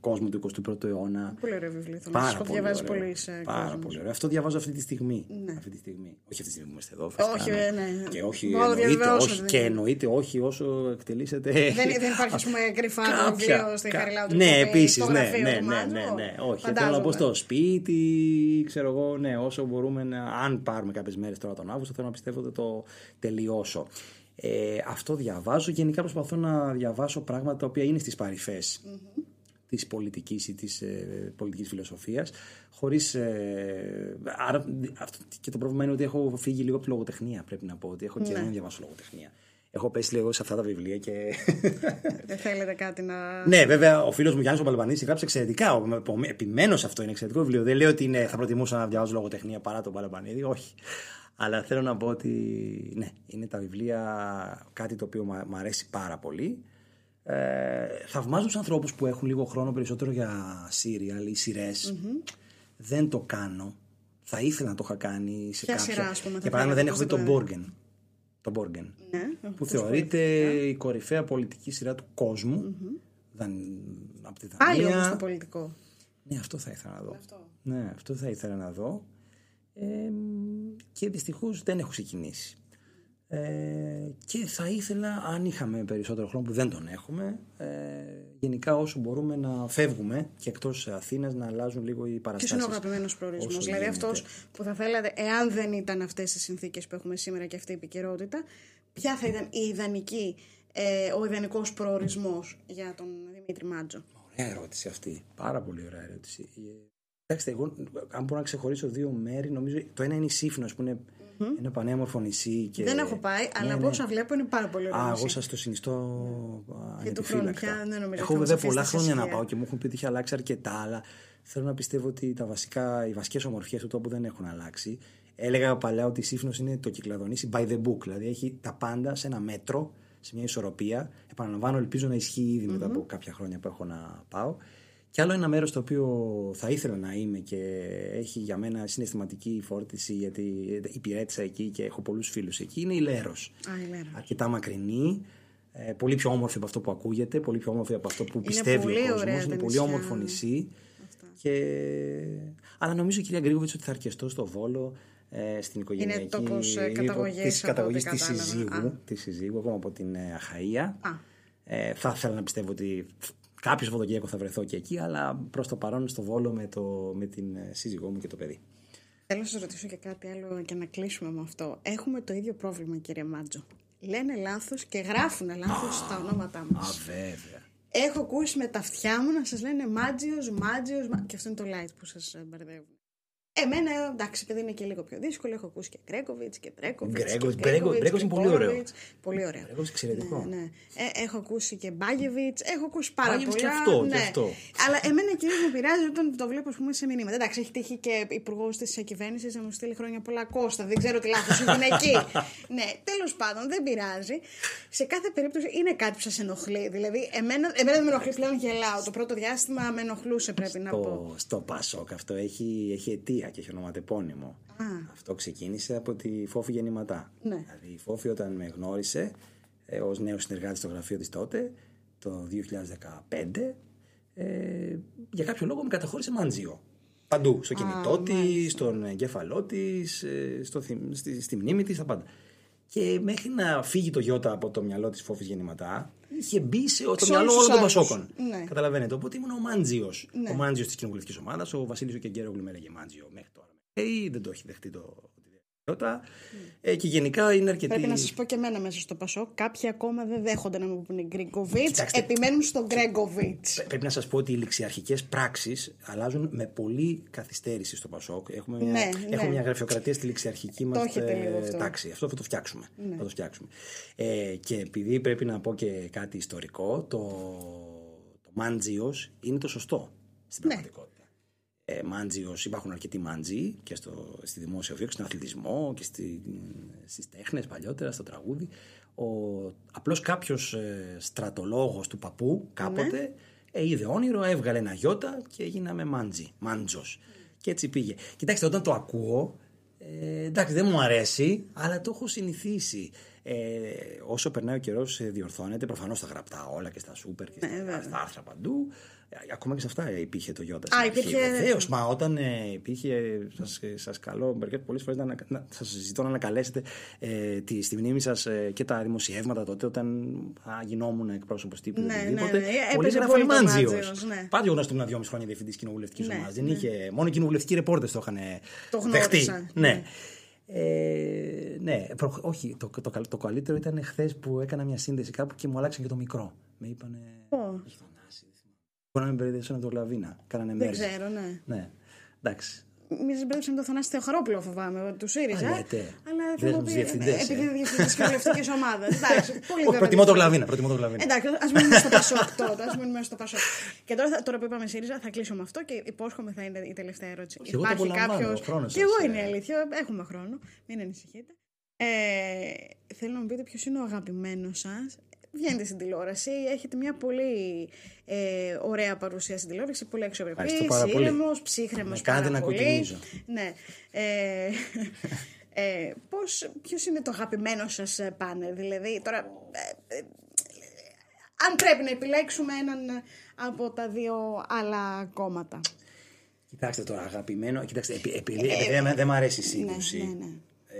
κόσμο του 21ου αιώνα. Πολύ ωραίο βιβλίο. Θέλω να Πάρα σα πω. πολύ Διαβάζει ωραίο. πολύ σε Πάρα κόσμος. πολύ ωραίο. Αυτό διαβάζω αυτή τη στιγμή. Ναι. Αυτή τη στιγμή. Όχι αυτή τη στιγμή που είμαστε εδώ. Φυσικά, Όχι, ναι. ε, ναι. Και όχι, Μόνο εννοείται, διαβεβαιώσω, όχι, δεν και είναι. εννοείται όχι όσο εκτελήσετε. Δεν, δεν υπάρχει, ας πούμε, κρυφά το Κάποια- βιβλίο στη κα- Χαριλάου του Ναι, Κοπέη, επίσης. στο Ναι, γραφείο ναι, του ναι, Μάτζο. ναι, ναι. Όχι. Θέλω Φαντάζομαι. να πω στο σπίτι, ξέρω εγώ, ναι, όσο μπορούμε να. Αν πάρουμε κάποιες μέρες τώρα τον Αύγουστο, θέλω να πιστεύω ότι το τελειώσω. Ε, αυτό διαβάζω. Γενικά προσπαθώ να διαβάσω πράγματα τα οποία είναι στις παρυφές της πολιτικής ή της ε, πολιτικής φιλοσοφίας χωρίς ε, άρα, αυτό, και το πρόβλημα είναι ότι έχω φύγει λίγο από τη λογοτεχνία πρέπει να πω ότι έχω καιρό να διαβάσω λογοτεχνία έχω πέσει λίγο σε αυτά τα βιβλία και Δεν θέλετε κάτι να. ναι, βέβαια, ο φίλος μου Γιάννης ο Παλαμπανίδη γράψει εξαιρετικά. Ο- ο- Επιμένω σε αυτό, είναι εξαιρετικό βιβλίο. Δεν λέω ότι είναι, θα προτιμούσα να διαβάζω λογοτεχνία παρά τον Παλαμπανίδη, όχι. Αλλά θέλω να πω ότι ναι, είναι τα βιβλία κάτι το οποίο μου αρέσει πάρα πολύ. Ε, θαυμάζω τους ανθρώπους που έχουν λίγο χρόνο περισσότερο για σύριαλ ή σειρές. Δεν το κάνω. Θα ήθελα να το είχα κάνει σε Ποια κάποια. σειρά, ας πούμε, θα Για παράδειγμα, δεν έχω θέλατε, δει πώς τον δεν το Μπόργεν. Το Μπόργεν Ναι, που θεωρείται η κορυφαία πολιτική σειρά του κοσμου Δαν... Από τη Πάλι Δανία. όμως το πολιτικό. Ναι, αυτό θα ήθελα να δω. Αυτό. Ναι, αυτό θα ήθελα να δω. Ε, και δυστυχώς δεν έχω ξεκινήσει. Ε, και θα ήθελα, αν είχαμε περισσότερο χρόνο που δεν τον έχουμε, ε, γενικά όσο μπορούμε να φεύγουμε και εκτός Αθήνας να αλλάζουν λίγο οι Ποιος παραστάσεις. είναι ο αγαπημένος προορισμός, όσο Δηλαδή γίνεται. αυτός που θα θέλατε, εάν δεν ήταν αυτές οι συνθήκες που έχουμε σήμερα και αυτή η επικαιρότητα, ποια θα ήταν η ιδανική, ε, ο ιδανικός προορισμός για τον Δημήτρη Μάτζο. Ωραία ερώτηση αυτή. Πάρα πολύ ωραία ερώτηση. Ε, Κοιτάξτε, εγώ αν μπορώ να ξεχωρίσω δύο μέρη, νομίζω το ένα είναι η Σύφνος που είναι ένα πανέμορφο νησί. Και... Δεν έχω πάει, αλλά από όσα βλέπω είναι πάρα πολύ ωραίο. Α, νησί. εγώ σας το συνιστώ Και του χρόνου ανεπιφύλακτα. πια δεν νομίζω Έχω ότι θα βέβαια μας πολλά αφήσετε χρόνια να ησυχία. πάω και μου έχουν πει ότι έχει αλλάξει αρκετά, αλλά θέλω να πιστεύω ότι τα βασικά, οι βασικές ομορφιές του τόπου δεν έχουν αλλάξει. Έλεγα παλιά ότι η Σύφνος είναι το κυκλαδονήσι by the book, δηλαδή έχει τα πάντα σε ένα μέτρο, σε μια ισορροπία. Επαναλαμβάνω, ελπίζω να ισχύει ήδη μετά από κάποια χρόνια που έχω να πάω. Και άλλο ένα μέρος το οποίο θα ήθελα να είμαι και έχει για μένα συναισθηματική φόρτιση γιατί υπηρέτησα εκεί και έχω πολλούς φίλους εκεί είναι η Λέρος Α, η Λέρα. αρκετά μακρινή. Ε, πολύ πιο όμορφη από αυτό που ακούγεται, πολύ πιο όμορφη από αυτό που πιστεύει πολύ ο κόσμος. ωραία Είναι τα πολύ νησιά. όμορφο νησί. Και... Αλλά νομίζω, κυρία Γκρίγοβιτς, ότι θα αρκεστώ στο Βόλο ε, στην οικογενειακή. τόπος, ε, είναι καταγωγής, της από καταγωγής ό,τι της κατάλαβα. συζύγου, Α. της συζύγου, ακόμα από την ε, Αχαΐα. Α. Ε, θα ήθελα να πιστεύω ότι κάποιος Σαββατοκύριακο θα βρεθώ και εκεί, αλλά προς το παρόν στο Βόλο με, το, με την ε, σύζυγό μου και το παιδί. Θέλω να σας ρωτήσω και κάτι άλλο και να κλείσουμε με αυτό. Έχουμε το ίδιο πρόβλημα, κύριε Μάτζο. Λένε λάθος και γράφουν λάθος τα ονόματά μας. Α, βέβαια. Έχω ακούσει με τα αυτιά μου να σας λένε Μάτζιο, Μάτζιο. Και αυτό είναι το light που σας μπερδεύουν. Εμένα, εντάξει, επειδή είναι και λίγο πιο δύσκολο, έχω ακούσει και Γκρέκοβιτς και Τρέκοβιτ. Γκρέκοβιτς, Γκρέκοβιτς, Γκρέκοβιτς είναι πολύ ωραίο. Πολύ ωραίο. Γκρέκοβιτς εξαιρετικό. Ναι, ναι. Ε, έχω ακούσει και Μπάγεβιτς, έχω ακούσει πάρα Μπάγεβιτς πολλά. και αυτό, ναι. και αυτό. Αλλά εμένα κυρίως με πειράζει όταν το βλέπω ας πούμε, σε μηνύματα. Εντάξει, έχει τύχει και υπουργός της κυβέρνησης να μου στείλει χρόνια πολλά Κώστα. Δεν ξέρω τι λάθος είναι εκεί. ναι, τέλος πάντων, δεν πειράζει. Σε κάθε περίπτωση είναι κάτι που σας ενοχλεί. Δηλαδή, εμένα, εμένα δεν με ενοχλεί πλέον γελάω. Το πρώτο διάστημα με ενοχλούσε, πρέπει να πω. Στο, στο Πασόκ αυτό έχει, έχει αιτία και έχει ονοματεπώνυμο. Αυτό ξεκίνησε από τη Φόφη γεννηματά. Ναι. Δηλαδή η Φόφη όταν με γνώρισε ε, ως νέος συνεργάτης στο γραφείο της τότε, το 2015, ε, για κάποιο λόγο με καταχώρησε μάντζιο. Παντού. Στο κινητό της, στον εγκέφαλό της, στο, θυμ- στη, στη μνήμη της, τα πάντα. Και μέχρι να φύγει το Γιώτα από το μυαλό της Φόφης γεννηματά, είχε μπει σε, στο Σε μυαλό όλους όλων τους των άλλους. Πασόκων. Ναι. Καταλαβαίνετε. Οπότε ήμουν ο Μάντζιος. Ναι. Ο Μάντζιος της κοινοβουλευτικής ομάδας. Ο Βασίλη ο Κεγκέρογλου με έλεγε Μάντζιο μέχρι τώρα. Ε, δεν το έχει δεχτεί το. Το Γιώτα. Ε, και γενικά είναι αρκετή. Πρέπει να σας πω και εμένα μέσα στο Πασό. Κάποιοι ακόμα δεν δέχονται να μου πούνε Γκρέκοβιτ. Κοιτάξτε. Επιμένουν στον Γκρέκοβιτ. Πρέπει να σας πω ότι οι ληξιαρχικές πράξεις αλλάζουν με πολύ καθυστέρηση στο Πασόκ. Έχουμε μια, Ναι, έχουμε ναι. μια γραφειοκρατία στη ληξιαρχική μας έχετε λίγο αυτό. Ναι. τάξη. Αυτό θα το φτιάξουμε. Θα το φτιάξουμε. Ε, και επειδή πρέπει να πω και κάτι ιστορικό, το, το μάντζιος είναι το σωστό στην Ναι. πραγματικότητα. Ε, μάντζιος, υπάρχουν αρκετοί μάντζοι και στο, στη δημόσια βίωση, στον αθλητισμό και στη, στις τέχνες παλιότερα, στο τραγούδι. Ο, απλώς κάποιος ε, στρατολόγος του παππού κάποτε ε, είδε όνειρο, έβγαλε ένα γιώτα και έγιναμε μάντζι, μάντζος. Και έτσι πήγε. Κοιτάξτε, όταν το ακούω, ε, εντάξει δεν μου αρέσει, αλλά το έχω συνηθίσει. Ε, όσο περνάει ο καιρός, διορθώνεται. Προφανώς στα γραπτά όλα και στα σούπερ και στα, βέβαια. στα άρθρα παντού. Ε, Ακόμα και σε αυτά υπήρχε το Ιώτα. Α, υπήρχε- Βεβαίως, μα όταν ε, υπήρχε. Σας σας καλώ μερικέ πολλές φορές να, ανα- να σας ζητώ να ανακαλέσετε ε, τη, στη μνήμη σας ε, και τα δημοσιεύματα τότε, όταν α, γινόμουν εκπρόσωπος τύπου ή Ναι, οτιδήποτε. ναι, ναι. Πολλοί Έπαιζε γράφανε πολύ το Μάντζιος. Μάντζιος, ναι. Πάντα γεγονό ότι ήμουν δυόμιση χρόνια διευθυντής κοινοβουλευτικής Ναι, ομάδας. Δεν ναι. είχε. Μόνο οι κοινοβουλευτικοί ρεπόρτε το είχαν Το δεχτεί. γνώρισα, Ναι. ναι. Ε, ναι, προ- όχι. Το, το, καλ- το καλύτερο ήταν χθες που έκανα μια σύνδεση κάπου και μου αλλάξαν και το μικρό. Με είπανε. Πω. Έχει θανάσει. δεν θυμάμαι. Μπορεί να με μπερδεύσαν με τον Λαβίνα. Κάνανε Δεν μέρες. ξέρω, ναι. Ναι. Εντάξει. Μην σα μπέρδεψε με τον Θανάση Θεοχαρόπουλο, φοβάμαι, τους ΣΥΡΙΖΑ. Α, λέτε. Αλλά Δεν θέλω να με τους πει. διευθυντές, ε. Επειδή είναι διευθυντή κοινοβουλευτική ομάδας. Εντάξει, πολύ Όχι, βέβαια προτιμώ το διαφορετικό. Γλαβίνα. Προτιμώ το Γλαβίνα. Εντάξει, ας μείνουμε στο Πασόκ τότε. Ας μείνουμε στο Πασόκ. Και τώρα, θα- τώρα που είπαμε ΣΥΡΙΖΑ, θα κλείσω με αυτό και υπόσχομαι θα είναι η τελευταία ερώτηση. Όχι, εγώ το απολαμβάνω, ο χρόνος Και εγώ σας, είναι ε. η αλήθεια. Έχουμε χρόνο. Μην ανησυχείτε. Ε, θέλω να μου πείτε ποιος είναι ο αγαπημένος σας. Βγαίνετε στην τηλεόραση, έχετε μια πολύ ε, ωραία παρουσία στην τηλεόραση, πολύ αξιοπρεπής, Ευχαριστώ πάρα πολύ. ήρεμος, ψύχρεμος Με κάνετε πάρα να πολύ. κοκκινίζω. Ναι. Ε, ε, πώς, ποιος είναι το αγαπημένο σας ε, πάνελ, δηλαδή τώρα ε, ε, αν πρέπει να επιλέξουμε έναν ε, από τα δύο άλλα κόμματα. Κοιτάξτε τώρα, αγαπημένο. Κοιτάξτε, επει- επειδή επειδή δεν- δεν μ' αρέσει η σύγκρουση. ναι, ναι.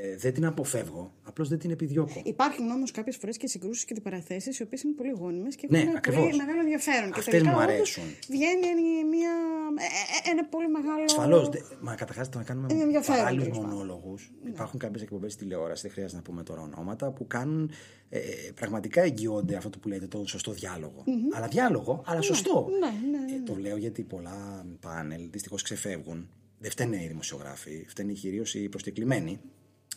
Ε, δεν την αποφεύγω. Απλώς δεν την επιδιώκω. Υπάρχουν όμως κάποιες φορές και συγκρούσεις και αντιπαραθέσεις οι οποίες είναι πολύ γόνιμες και Ναι, έχουν ακριβώς. πολύ μεγάλο ενδιαφέρον. Αυτές και τελικά μου όντως αρέσουν. Βγαίνει μια, ε, ε, ένα πολύ μεγάλο. Ασφαλώς. Μα καταρχάς το να κάνουμε Είναι ενδιαφέρον, παράλληλους τέλος πάντων. μονόλογου. Υπάρχουν κάποιες εκπομπές τηλεόρασης, δεν χρειάζεται να πούμε τώρα ονόματα, που κάνουν ε, πραγματικά εγγυώνται αυτό που λέτε, το σωστό διάλογο. Αλλά διάλογο, αλλά σωστό. ναι, ναι, Ε, το λέω γιατί πολλά πάνελ δυστυχώς ξεφεύγουν. Δεν φταίνε οι δημοσιογράφοι, φταίνε κυρίως οι προσκεκλημένοι.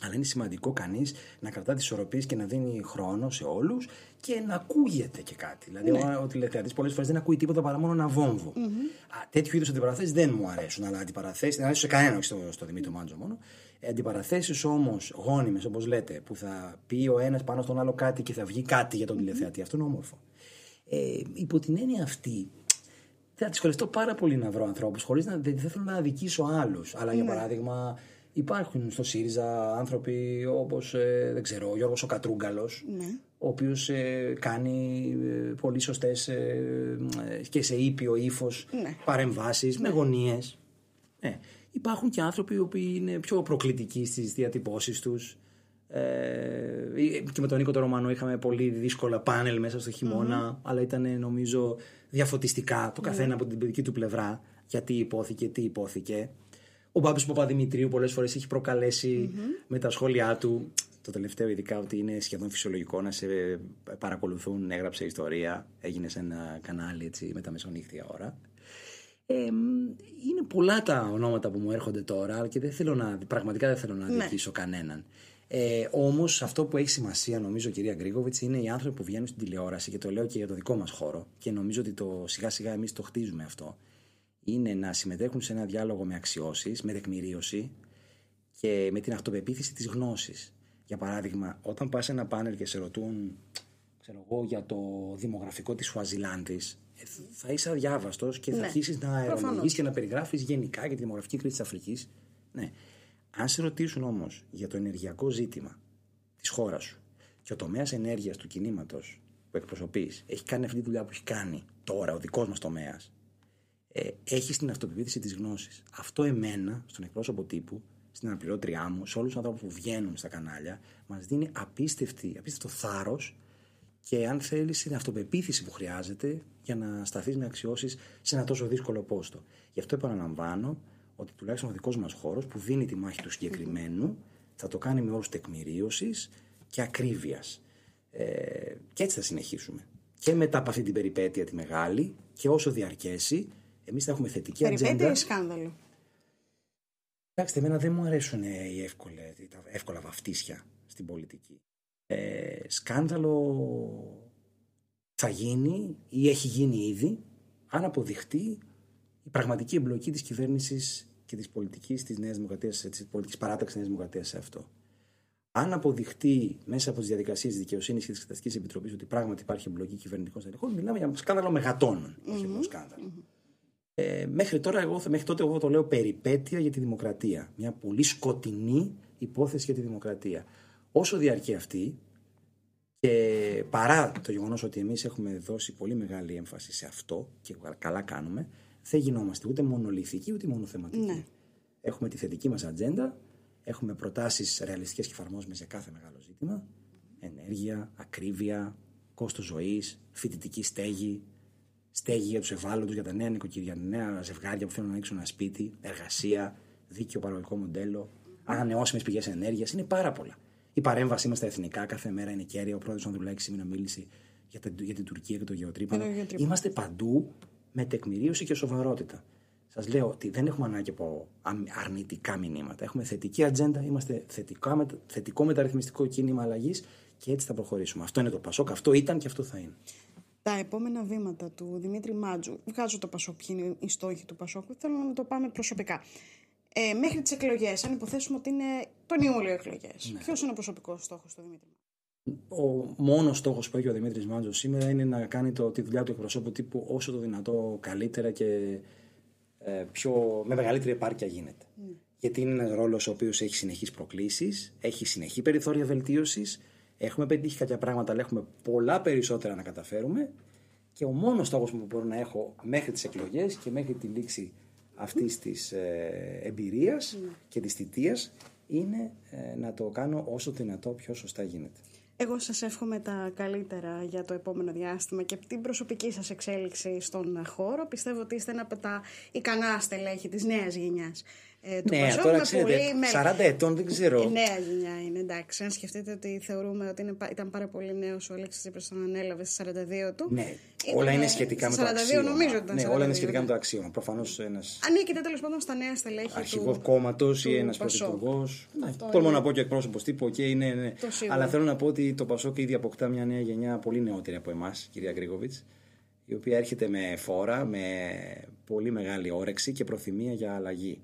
Αλλά είναι σημαντικό κανείς να κρατά τις ισορροπίες και να δίνει χρόνο σε όλους και να ακούγεται και κάτι. Δηλαδή, Ναι. ο, ο τηλεθεατής πολλές φορές δεν ακούει τίποτα παρά μόνο ένα βόμβο. Α, τέτοιου είδους αντιπαραθέσεις δεν μου αρέσουν. Αλλά αντιπαραθέσεις, δεν αρέσουν σε κανένα, όχι στο, στο Δημήτρη Μάντζο μόνο. Ε, αντιπαραθέσεις όμως γόνιμες, όπως λέτε, που θα πει ο ένας πάνω στον άλλο κάτι και θα βγει κάτι για τον τηλεθεατή, αυτό είναι όμορφο. Ε, υπό την έννοια αυτή, θα δυσκολευτώ πάρα πολύ να βρω ανθρώπους χωρίς να δεν δεν θέλω να αδικήσω άλλους. Αλλά για παράδειγμα, υπάρχουν στο ΣΥΡΙΖΑ άνθρωποι όπως δεν ξέρω, ο Γιώργος ο Κατρούγκαλος, ο οποίος κάνει ε, πολύ σωστές και σε ήπιο ύφος Ναι. παρεμβάσεις με γωνίες. Ναι. Υπάρχουν και άνθρωποι οι οποίοι είναι πιο προκλητικοί στις διατυπώσεις τους. Ε, και με τον Νίκο τον Ρωμανό είχαμε πολύ δύσκολα πάνελ μέσα στο χειμωνα αλλά ήταν νομίζω διαφωτιστικά το καθένα από την παιδική του πλευρά γιατί υπόθηκε, τι υπόθηκε. Ο Μπάμπης Παπαδημητρίου πολλές φορές έχει προκαλέσει με τα σχόλιά του το τελευταίο ειδικά ότι είναι σχεδόν φυσιολογικό να σε παρακολουθούν, έγραψε ιστορία, έγινε σε ένα κανάλι έτσι με τα μεσονύχτια ώρα. Ε, είναι πολλά τα ονόματα που μου έρχονται τώρα και δεν θέλω να, πραγματικά δεν θέλω να Ναι. δικήσω κανέναν. Ε, Όμως αυτό που έχει σημασία, νομίζω, κυρία Γκρίγοβιτς, είναι οι άνθρωποι που βγαίνουν στην τηλεόραση και το λέω και για το δικό μας χώρο και νομίζω ότι το σιγά σιγά εμείς το χτίζουμε αυτό. Είναι να συμμετέχουν σε ένα διάλογο με αξιώσεις, με τεκμηρίωση και με την αυτοπεποίθηση της γνώσης. Για παράδειγμα, όταν πας σε ένα πάνελ και σε ρωτούν ξέρω εγώ, για το δημογραφικό της Σουαζιλάνδη, θα είσαι αδιάβαστος και θα Ναι, αρχίσεις να προφανώς. αερολογείς και να περιγράφεις γενικά για τη δημογραφική κρίση της Αφρικής. Ναι. Αν σε ρωτήσουν όμως για το ενεργειακό ζήτημα της χώρας σου και ο τομέας ενέργειας του κινήματος που εκπροσωπείς έχει κάνει αυτή τη δουλειά που έχει κάνει τώρα, ο δικός μας τομέας, ε, έχει την αυτοπεποίθηση της γνώσης. Αυτό εμένα, στον εκπρόσωπο τύπου, στην αναπληρώτριά μου, σε όλους τους ανθρώπους που βγαίνουν στα κανάλια, μας δίνει απίστευτη, απίστευτο θάρρος και αν θέλεις την αυτοπεποίθηση που χρειάζεται για να σταθείς με αξιώσεις σε ένα τόσο δύσκολο πόστο. Γι' αυτό επαναλαμβάνω ότι τουλάχιστον ο δικός μας χώρος που δίνει τη μάχη του συγκεκριμένου θα το κάνει με όρους τεκμηρίωσης και ακρίβειας. Ε, και έτσι θα συνεχίσουμε. Και μετά από αυτή την περιπέτεια τη μεγάλη και όσο διαρκέσει, εμείς θα έχουμε θετική Περιπέτεια ατζέντα. ή σκάνδαλο; Κοιτάξτε, εμένα δεν μου αρέσουν οι εύκολα, τα εύκολα βαφτίσια στην πολιτική. Ε, σκάνδαλο θα γίνει ή έχει γίνει ήδη αν αποδειχτεί η πραγματική εμπλοκή της κυβέρνησης και της πολιτικής της Νέας Δημοκρατίας, της πολιτικής παράταξης της Νέας Δημοκρατίας σε αυτό. Αν αποδειχτεί μέσα από τις διαδικασίες της δικαιοσύνης και της Εξεταστική Επιτροπής ότι πράγματι υπάρχει εμπλοκή κυβερνητικών στελεχών, μιλάμε για σκάνδαλο μεγατόνων, όχι απλό σκάνδαλο. Ε, μέχρι, τώρα, εγώ, μέχρι τότε εγώ το λέω περιπέτεια για τη δημοκρατία. Μια πολύ σκοτεινή υπόθεση για τη δημοκρατία. Όσο διαρκεί αυτή και παρά το γεγονός ότι εμείς έχουμε δώσει πολύ μεγάλη έμφαση σε αυτό και καλά κάνουμε, δεν γινόμαστε ούτε μονολυθικοί ούτε μονοθεματικοί. Ναι. Έχουμε τη θετική μας ατζέντα, έχουμε προτάσεις ρεαλιστικές και εφαρμόσιμες για κάθε μεγάλο ζήτημα, ενέργεια, ακρίβεια, κόστος ζωής, φοιτητική στέγη, στέγη για τους ευάλωτους, για τα νέα νοικοκυριά, για τα νέα ζευγάρια που θέλουν να ανοίξουν ένα σπίτι, εργασία, δίκαιο παραγωγικό μοντέλο, ανανεώσιμες πηγές ενέργειας. Είναι πάρα πολλά. Η παρέμβασή μας στα εθνικά κάθε μέρα είναι κέρια. Ο πρόεδρος Ανδρουλάκης σήμερα μίλησε για, τα, για την Τουρκία και το γεωτρύπανο. Για το γεωτρύπανο. Είμαστε παντού με τεκμηρίωση και σοβαρότητα. Σας λέω ότι δεν έχουμε ανάγκη από αμ- αρνητικά μηνύματα. Έχουμε θετική ατζέντα, είμαστε θετικά, μετα- θετικό μεταρρυθμιστικό κίνημα αλλαγής και έτσι θα προχωρήσουμε. Αυτό είναι το Πασόκ, αυτό ήταν και αυτό θα είναι. Τα επόμενα βήματα του Δημήτρη Μάτζου, βγάζω το Πασόκ, ποιοι είναι οι στόχοι του Πασόκ, θέλω να το πάμε προσωπικά. Ε, μέχρι τις εκλογές, αν υποθέσουμε ότι είναι τον Ιούλιο εκλογές, Ναι. ποιος είναι ο προσωπικός στόχος του Δημήτρη Μάτζου; Ο μόνος στόχος που έχει ο Δημήτρης Μάντζο σήμερα είναι να κάνει το, τη δουλειά του εκπροσώπου τύπου όσο το δυνατό καλύτερα και ε, πιο, με μεγαλύτερη επάρκεια γίνεται. Γιατί είναι ένας ρόλος ο οποίος έχει συνεχείς προκλήσεις, έχει συνεχή περιθώρια βελτίωσης. Έχουμε πετύχει κάποια πράγματα, αλλά έχουμε πολλά περισσότερα να καταφέρουμε. Και ο μόνος στόχος που μπορώ να έχω μέχρι τις εκλογές και μέχρι τη λήξη αυτής της ε, εμπειρίας και της θητείας είναι ε, να το κάνω όσο το δυνατό πιο σωστά γίνεται. Εγώ σας εύχομαι τα καλύτερα για το επόμενο διάστημα και την προσωπική σας εξέλιξη στον χώρο. Πιστεύω ότι είστε ένα από τα ικανά στελέχη της νέας γενιάς. Ε, του Ναι, Πασόκ τώρα με ξέρετε, πολύ με- 40 ετών δεν ξέρω. Η νέα γενιά είναι εντάξει. Αν σκεφτείτε ότι θεωρούμε ότι είναι, πα- ήταν πάρα πολύ νέος ο Αλέξης Τσίπρας όταν ανέλαβε στα 42 του. Ναι, Ήταν, όλα είναι ε, σχετικά με το 42 αξίωμα. νομίζω ότι ήταν ναι, όλα είναι 42, σχετικά ναι. με το αξίωμα. Προφανώς ένας Ανήκετε τέλος πάντων στα νέα στελέχη αρχηγός του. κόμματος ή του ένας Πασόκ. πρωθυπουργός. Ναι, Αυτό τολμώ είναι. να πω και εκπρόσωπος τύπου, οκ, ναι, ναι. Το σίγουρο. Αλλά θέλω να πω ότι το Πασόκ ήδη αποκτά μια νέα γενιά πολύ νεότερη από εμάς, κυρία Γκρίγοβιτς, η οποία έρχεται με φόρα, με πολύ μεγάλη όρεξη και προθυμία για αλλαγή.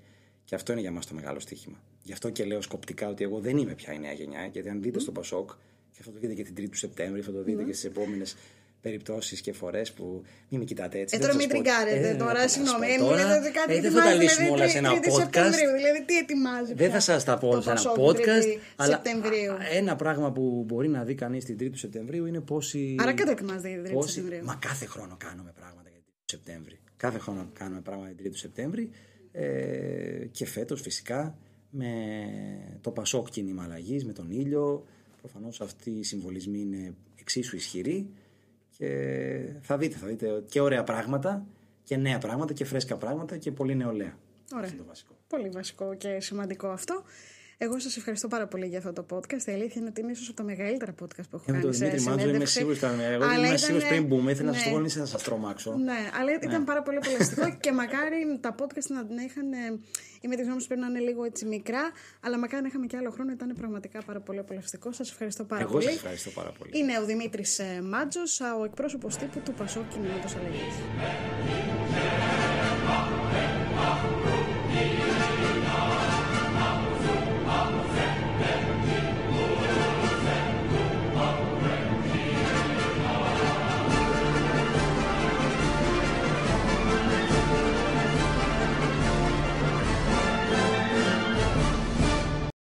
Και αυτό είναι για μας το μεγάλο στοίχημα. Γι' αυτό και λέω σκοπτικά ότι εγώ δεν είμαι πια η νέα γενιά, γιατί αν δείτε στο Πασόκ, και αυτό το δείτε και την 3η του Σεπτέμβρη, θα το δείτε και στις επόμενες περιπτώσεις και φορές που. Μην με κοιτάτε έτσι. Ε, δεν τώρα θα μην σας πω- τριγκάρετε Ε, τώρα, θα σας συγγνώμη. πω Ε, Μου τώρα. λέτε ότι κάτι Ε, δεν θα ετοιμάζει, τα λύσουμε δηλαδή, όλα σε ένα τρίτη podcast. Σεπτεμβρίου, δηλαδή τι ετοιμάζει. Δεν πια θα σας τα πω το σε ένα Πασόκ podcast. τρίτη Αλλά Σεπτεμβρίου. ένα πράγμα που μπορεί να δει κανείς την 3η του Σεπτεμβρίου είναι πόσοι. Άρα και το ετοιμάζετε για την 3η πόσοι- Σεπτεμβρίου. Μα κάθε χρόνο κάνουμε πράγματα για την 3η του Σεπτέμβρη. Κάθε χρόνο κάνουμε πράγματα για την 3η του Σεπτέμβρη. Ε, και φέτος φυσικά με το Πασόκ κίνημα αλλαγής, με τον ήλιο. Προφανώς αυτοί οι συμβολισμοί είναι εξίσου ισχυροί. Και θα δείτε, θα δείτε και ωραία πράγματα και νέα πράγματα και φρέσκα πράγματα και πολύ νεολαία. Ωραία. Αυτό είναι το βασικό. Πολύ βασικό και σημαντικό αυτό. Εγώ σας ευχαριστώ πάρα πολύ για αυτό το podcast. Η αλήθεια είναι ότι είναι ίσως από τα μεγαλύτερα podcast που έχω Και με κάνει. τον σε Δημήτρη Μάντζο είμαι συνέντευξη. σίγουρος ήταν. Εγώ Αλλά είμαι ήταν- σίγουρος πριν μπούμε, ήθελα να ναι. σα το πω, μην σας τρομάξω. Ναι, αλλά ήταν πάρα πολύ απολαυστικό και μακάρι τα podcast να την είχαν. ε, Είμαι τη γνώμη πρέπει να είναι λίγο έτσι μικρά, αλλά μακάρι να είχαμε και άλλο χρόνο. Ήταν πραγματικά πάρα πολύ απολαυστικό. Σας ευχαριστώ πάρα Εγώ πολύ. σα ευχαριστώ πάρα πολύ. Είναι ο Δημήτρης Μάτζο, ο εκπρόσωπος τύπου του Πασό Κινήματο Αλλαγή.